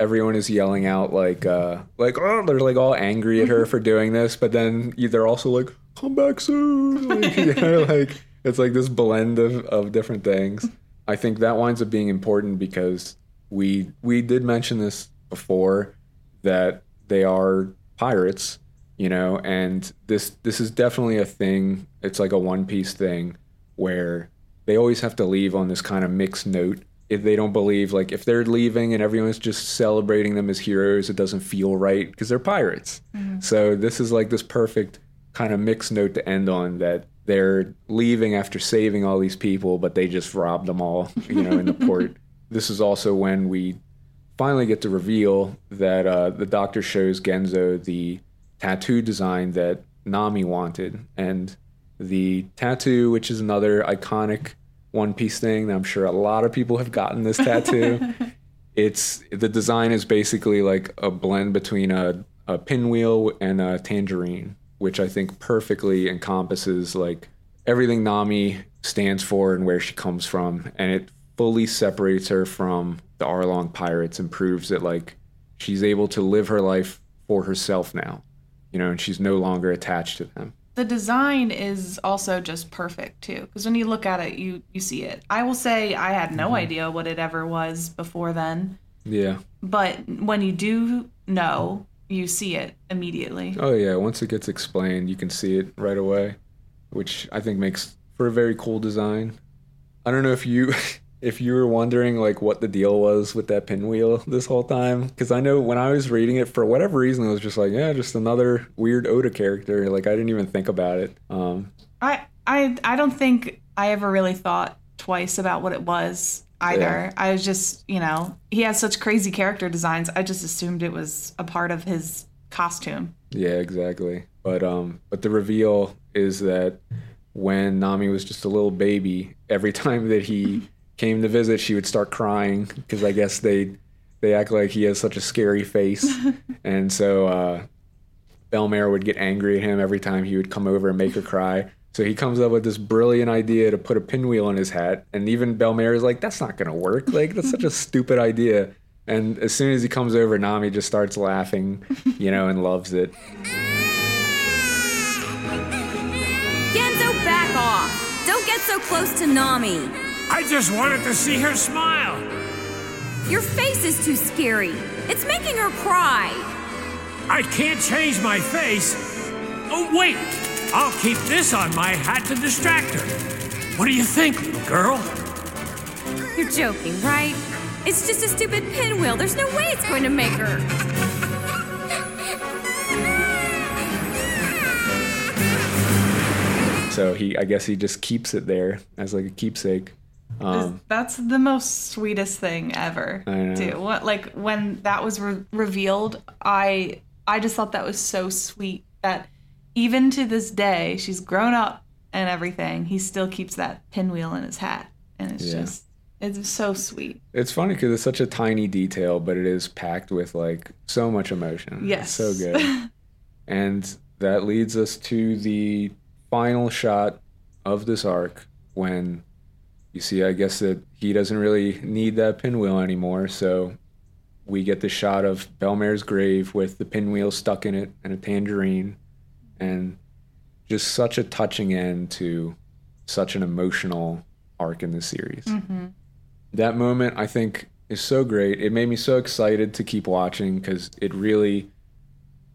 everyone is yelling out like uh like oh they're like all angry at her for doing this, but then they're also like come back soon. Like, you know, like it's like this blend of of different things. I think that winds up being important because we we did mention this before that they are pirates, you know, and this this is definitely a thing. It's like a one piece thing where they always have to leave on this kind of mixed note. If they don't believe, like if they're leaving and everyone's just celebrating them as heroes, it doesn't feel right because they're pirates. Mm-hmm. So this is like this perfect kind of mixed note to end on that they're leaving after saving all these people, but they just robbed them all, you know, in the port. This is also when we finally get to reveal that uh, the doctor shows Genzo the tattoo design that Nami wanted. And the tattoo, which is another iconic One Piece thing that I'm sure a lot of people have gotten this tattoo. it's the design is basically like a blend between a, a pinwheel and a tangerine, which I think perfectly encompasses like everything Nami stands for and where she comes from. And it fully separates her from the Arlong pirates and proves that like she's able to live her life for herself now, you know, and she's no longer attached to them. The design is also just perfect too, because when you look at it, you you see it. I will say I had no mm-hmm. idea what it ever was before then, Yeah. but when you do know, you see it immediately. Oh yeah, once it gets explained, you can see it right away, which I think makes for a very cool design. I don't know if you if you were wondering like what the deal was with that pinwheel this whole time because I know when I was reading it for whatever reason I was just like yeah just another weird Oda character like I didn't even think about it. Um, I I I don't think I ever really thought twice about what it was either. Yeah. I was just, you know, he has such crazy character designs. I just assumed it was a part of his costume. Yeah, exactly. But um, but the reveal is that when Nami was just a little baby, every time that he came to visit, she would start crying because I guess they they act like he has such a scary face, and so uh, Bell-mère would get angry at him every time he would come over and make her cry. So he comes up with this brilliant idea to put a pinwheel in his hat, and even Bell-mère is like, "That's not gonna work. Like that's such a stupid idea." And as soon as he comes over, Nami just starts laughing, you know, and loves it. Genzo, back off! Don't get so close to Nami! I just wanted to see her smile. Your face is too scary. It's making her cry. I can't change my face. Oh, wait! I'll keep this on my hat to distract her. What do you think, little girl? You're joking, right? It's just a stupid pinwheel. There's no way it's going to make her. So he, I guess, he just keeps it there as like a keepsake. Um, That's the most sweetest thing ever. I know. What like when that was re- revealed, I I just thought that was so sweet that even to this day, she's grown up and everything. He still keeps that pinwheel in his hat, and it's Yeah. just it's so sweet. It's funny because it's such a tiny detail, but it is packed with like so much emotion. It's Yes. so good. and that leads us to the final shot of this arc when you see, I guess, that he doesn't really need that pinwheel anymore. So we get the shot of Bell-mère's grave with the pinwheel stuck in it and a tangerine. And just such a touching end to such an emotional arc in the series Mm-hmm. that moment I think is so great. It made me so excited to keep watching because it really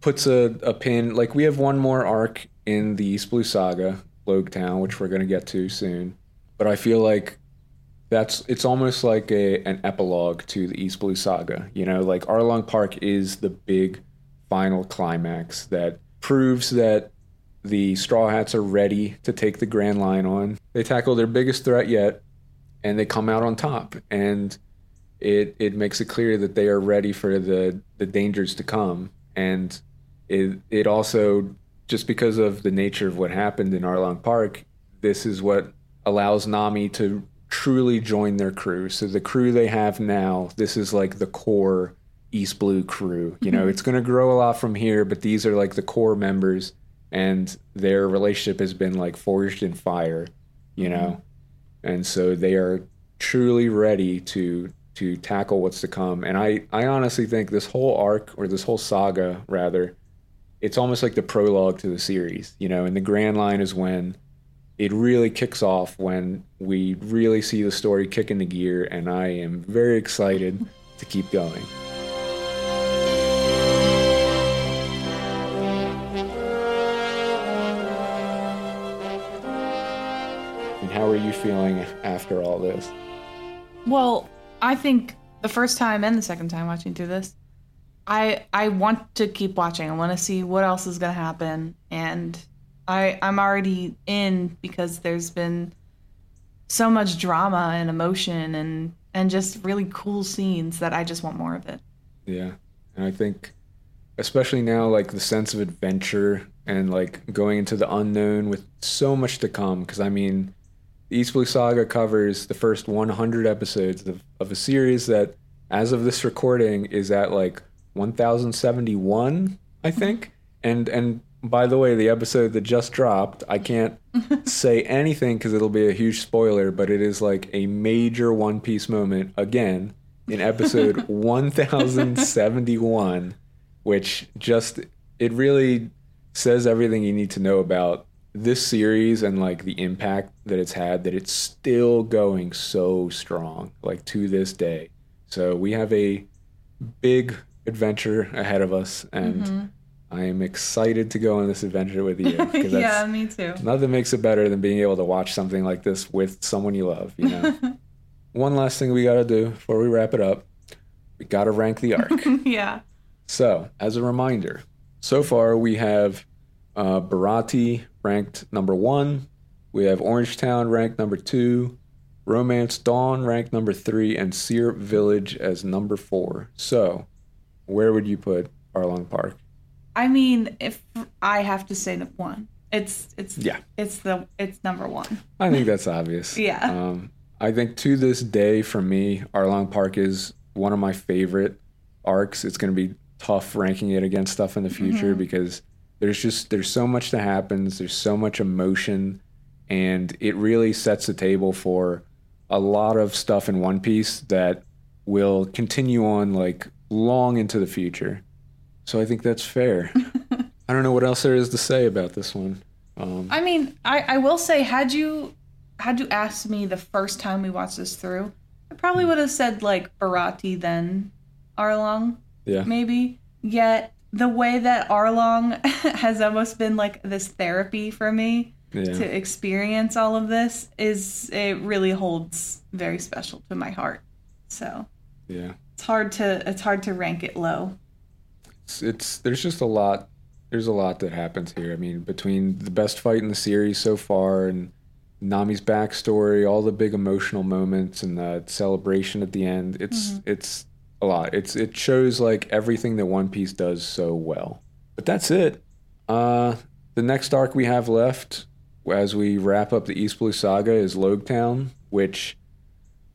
puts a, a pin. Like we have one more arc in the East Blue Saga, Logue Town, which we're gonna get to soon. But I feel like that's it's almost like a an epilogue to the East Blue Saga. You know, like Arlong Park is the big final climax that proves that the Straw Hats are ready to take the Grand Line on. They tackle their biggest threat yet, and they come out on top. And it it makes it clear that they are ready for the the dangers to come. And it it also just because of the nature of what happened in Arlong Park, this is what allows Nami to truly join their crew. So the crew they have now, this is like the core East Blue crew. You know, Mhm. it's going to grow a lot from here, but these are like the core members and their relationship has been like forged in fire, you know. And so they are truly ready to to tackle what's to come. And I I honestly think this whole arc or this whole saga rather it's almost like the prologue to the series, you know, and the grand line is when it really kicks off when we really see the story kick into gear and I am very excited to keep going. And how are you feeling after all this? Well, I think the first time and the second time watching through this, I I want to keep watching. I want to see what else is going to happen, and I I'm already in because there's been so much drama and emotion and and just really cool scenes that I just want more of it. Yeah. And I think especially now like the sense of adventure and like going into the unknown with so much to come. Because I mean, the East Blue Saga covers the first 100 episodes of, of a series that, as of this recording, is at like 1071, I think. And and by the way, the episode that just dropped, I can't say anything because it'll be a huge spoiler, but it is like a major One Piece moment again in episode 1071, which just it really says everything you need to know about this series and like the impact that it's had that it's still going so strong like to this day so we have a big adventure ahead of us and Mm-hmm. I am excited to go on this adventure with you because yeah, me too. nothing makes it better than being able to watch something like this with someone you love you know one last thing we got to do before we wrap it up we got to rank the arc yeah. so, as a reminder, so far we have uh, Baratie ranked number one, we have Orangetown ranked number two, Romance Dawn ranked number three, and Syrup Village as number four. So, where would you put Arlong Park? I mean, if I have to say the one, it's it's Yeah. it's the it's number one. I think that's obvious. Yeah. Um, I think to this day, for me, Arlong Park is one of my favorite arcs. It's going to be tough ranking it against stuff in the future Mhm. because there's just there's so much that happens. There's so much emotion, and it really sets the table for a lot of stuff in One Piece that will continue on like long into the future. So I think that's fair. I don't know what else there is to say about this one. Um, I mean, I I will say, had you had you asked me the first time we watched this through, I probably would have said like Baratie then Arlong. Yeah. Maybe. Yet the way that Arlong has almost been like this therapy for me Yeah. to experience all of this is it really holds very special to my heart. So yeah. it's hard to it's hard to rank it low. It's, it's there's just a lot there's a lot that happens here. I mean, between the best fight in the series so far and Nami's backstory, all the big emotional moments and the celebration at the end, it's it's a lot. It's it shows like everything that One Piece does so well. But that's it. Uh the next arc we have left as we wrap up the East Blue saga is Loguetown, which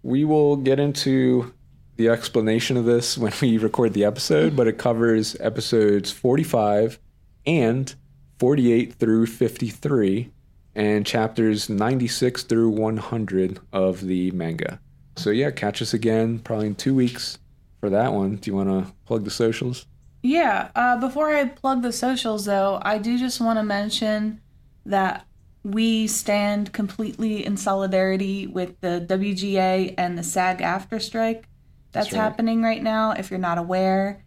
we will get into the explanation of this when we record the episode, but it covers episodes 45 and 48 through 53 and chapters 96 through 100 of the manga. So, yeah, catch us again probably in two weeks for that one. Do you want to plug the socials? Yeah. Uh, before I plug the socials, though, I do just want to mention that we stand completely in solidarity with the WGA and the SAG-AFTRA strike that's, That's right. happening right now. If you're not aware,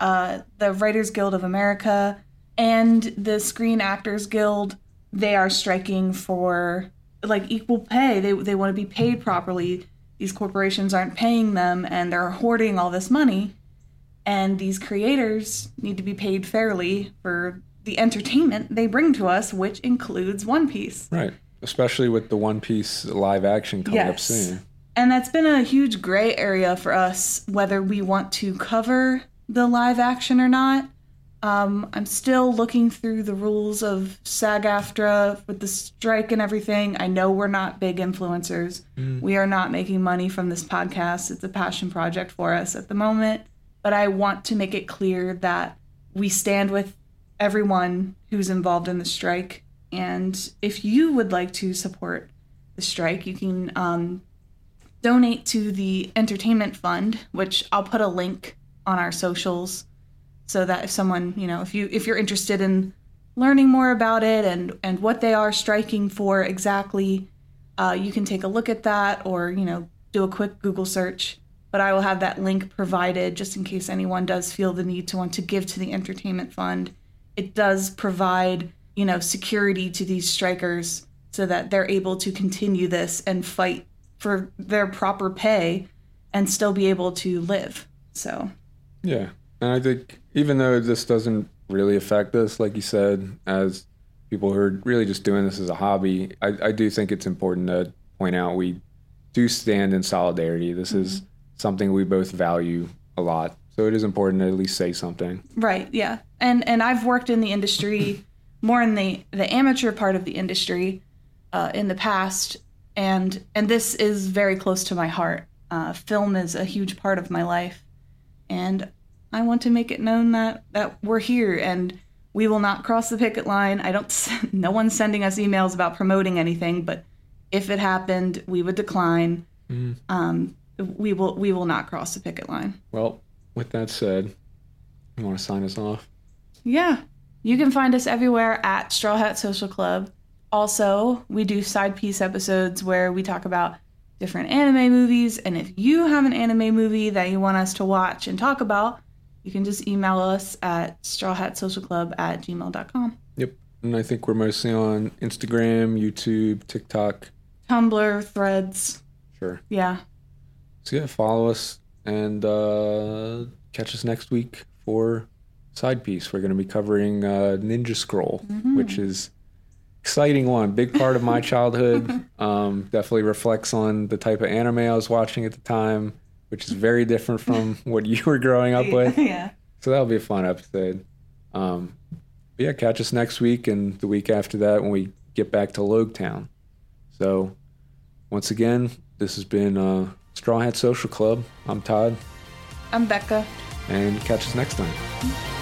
uh, the Writers Guild of America and the Screen Actors Guild they are striking for like equal pay. They they want to be paid properly. These corporations aren't paying them, and they're hoarding all this money and these creators need to be paid fairly for the entertainment they bring to us, which includes One Piece. Right. Especially with the One Piece live action coming up soon. And that's been a huge gray area for us, whether we want to cover the live action or not. Um, I'm still looking through the rules of SAG AFTRA with the strike and everything. I know we're not big influencers. Mm. We are not making money from this podcast. It's a passion project for us at the moment. But I want to make it clear that we stand with everyone who's involved in the strike. And if you would like to support the strike, you can um, donate to the entertainment fund, which I'll put a link on our socials so that if someone, you know, if you if you're interested in learning more about it and and what they are striking for exactly, uh, you can take a look at that or you know do a quick Google search. But I will have that link provided just in case anyone does feel the need to want to give to the entertainment fund. It does provide you know security to these strikers so that they're able to continue this and fight for their proper pay and still be able to live. So Yeah. And I think even though this doesn't really affect us, like you said, as people who are really just doing this as a hobby, I, I do think it's important to point out we do stand in solidarity. This is something we both value a lot. So it is important to at least say something. Right, yeah. And and I've worked in the industry more in the the amateur part of the industry uh, in the past, and and this is very close to my heart. Uh, film is a huge part of my life, and I want to make it known that that we're here and we will not cross the picket line. I don't. No one's sending us emails about promoting anything, but if it happened, we would decline. Mm. Um, we will we will not cross the picket line. Well, with that said, you want to sign us off? Yeah. You can find us everywhere at Straw Hat Social Club. Also, we do side piece episodes where we talk about different anime movies. And if you have an anime movie that you want us to watch and talk about, you can just email us at strawhatsocialclub at gmail.com. Yep. And I think we're mostly on Instagram, YouTube, TikTok. Tumblr, threads. Sure. Yeah. So yeah, follow us and uh, catch us next week for side piece. We're going to be covering uh, Ninja Scroll, Mhm. which is exciting one, big part of my childhood. um, definitely reflects on the type of anime I was watching at the time, which is very different from what you were growing up with. yeah. So that'll be a fun episode. Um, but yeah, catch us next week and the week after that when we get back to Loguetown. So once again, this has been uh, Straw Hat Social Club. I'm Todd, I'm Becca. and catch us next time.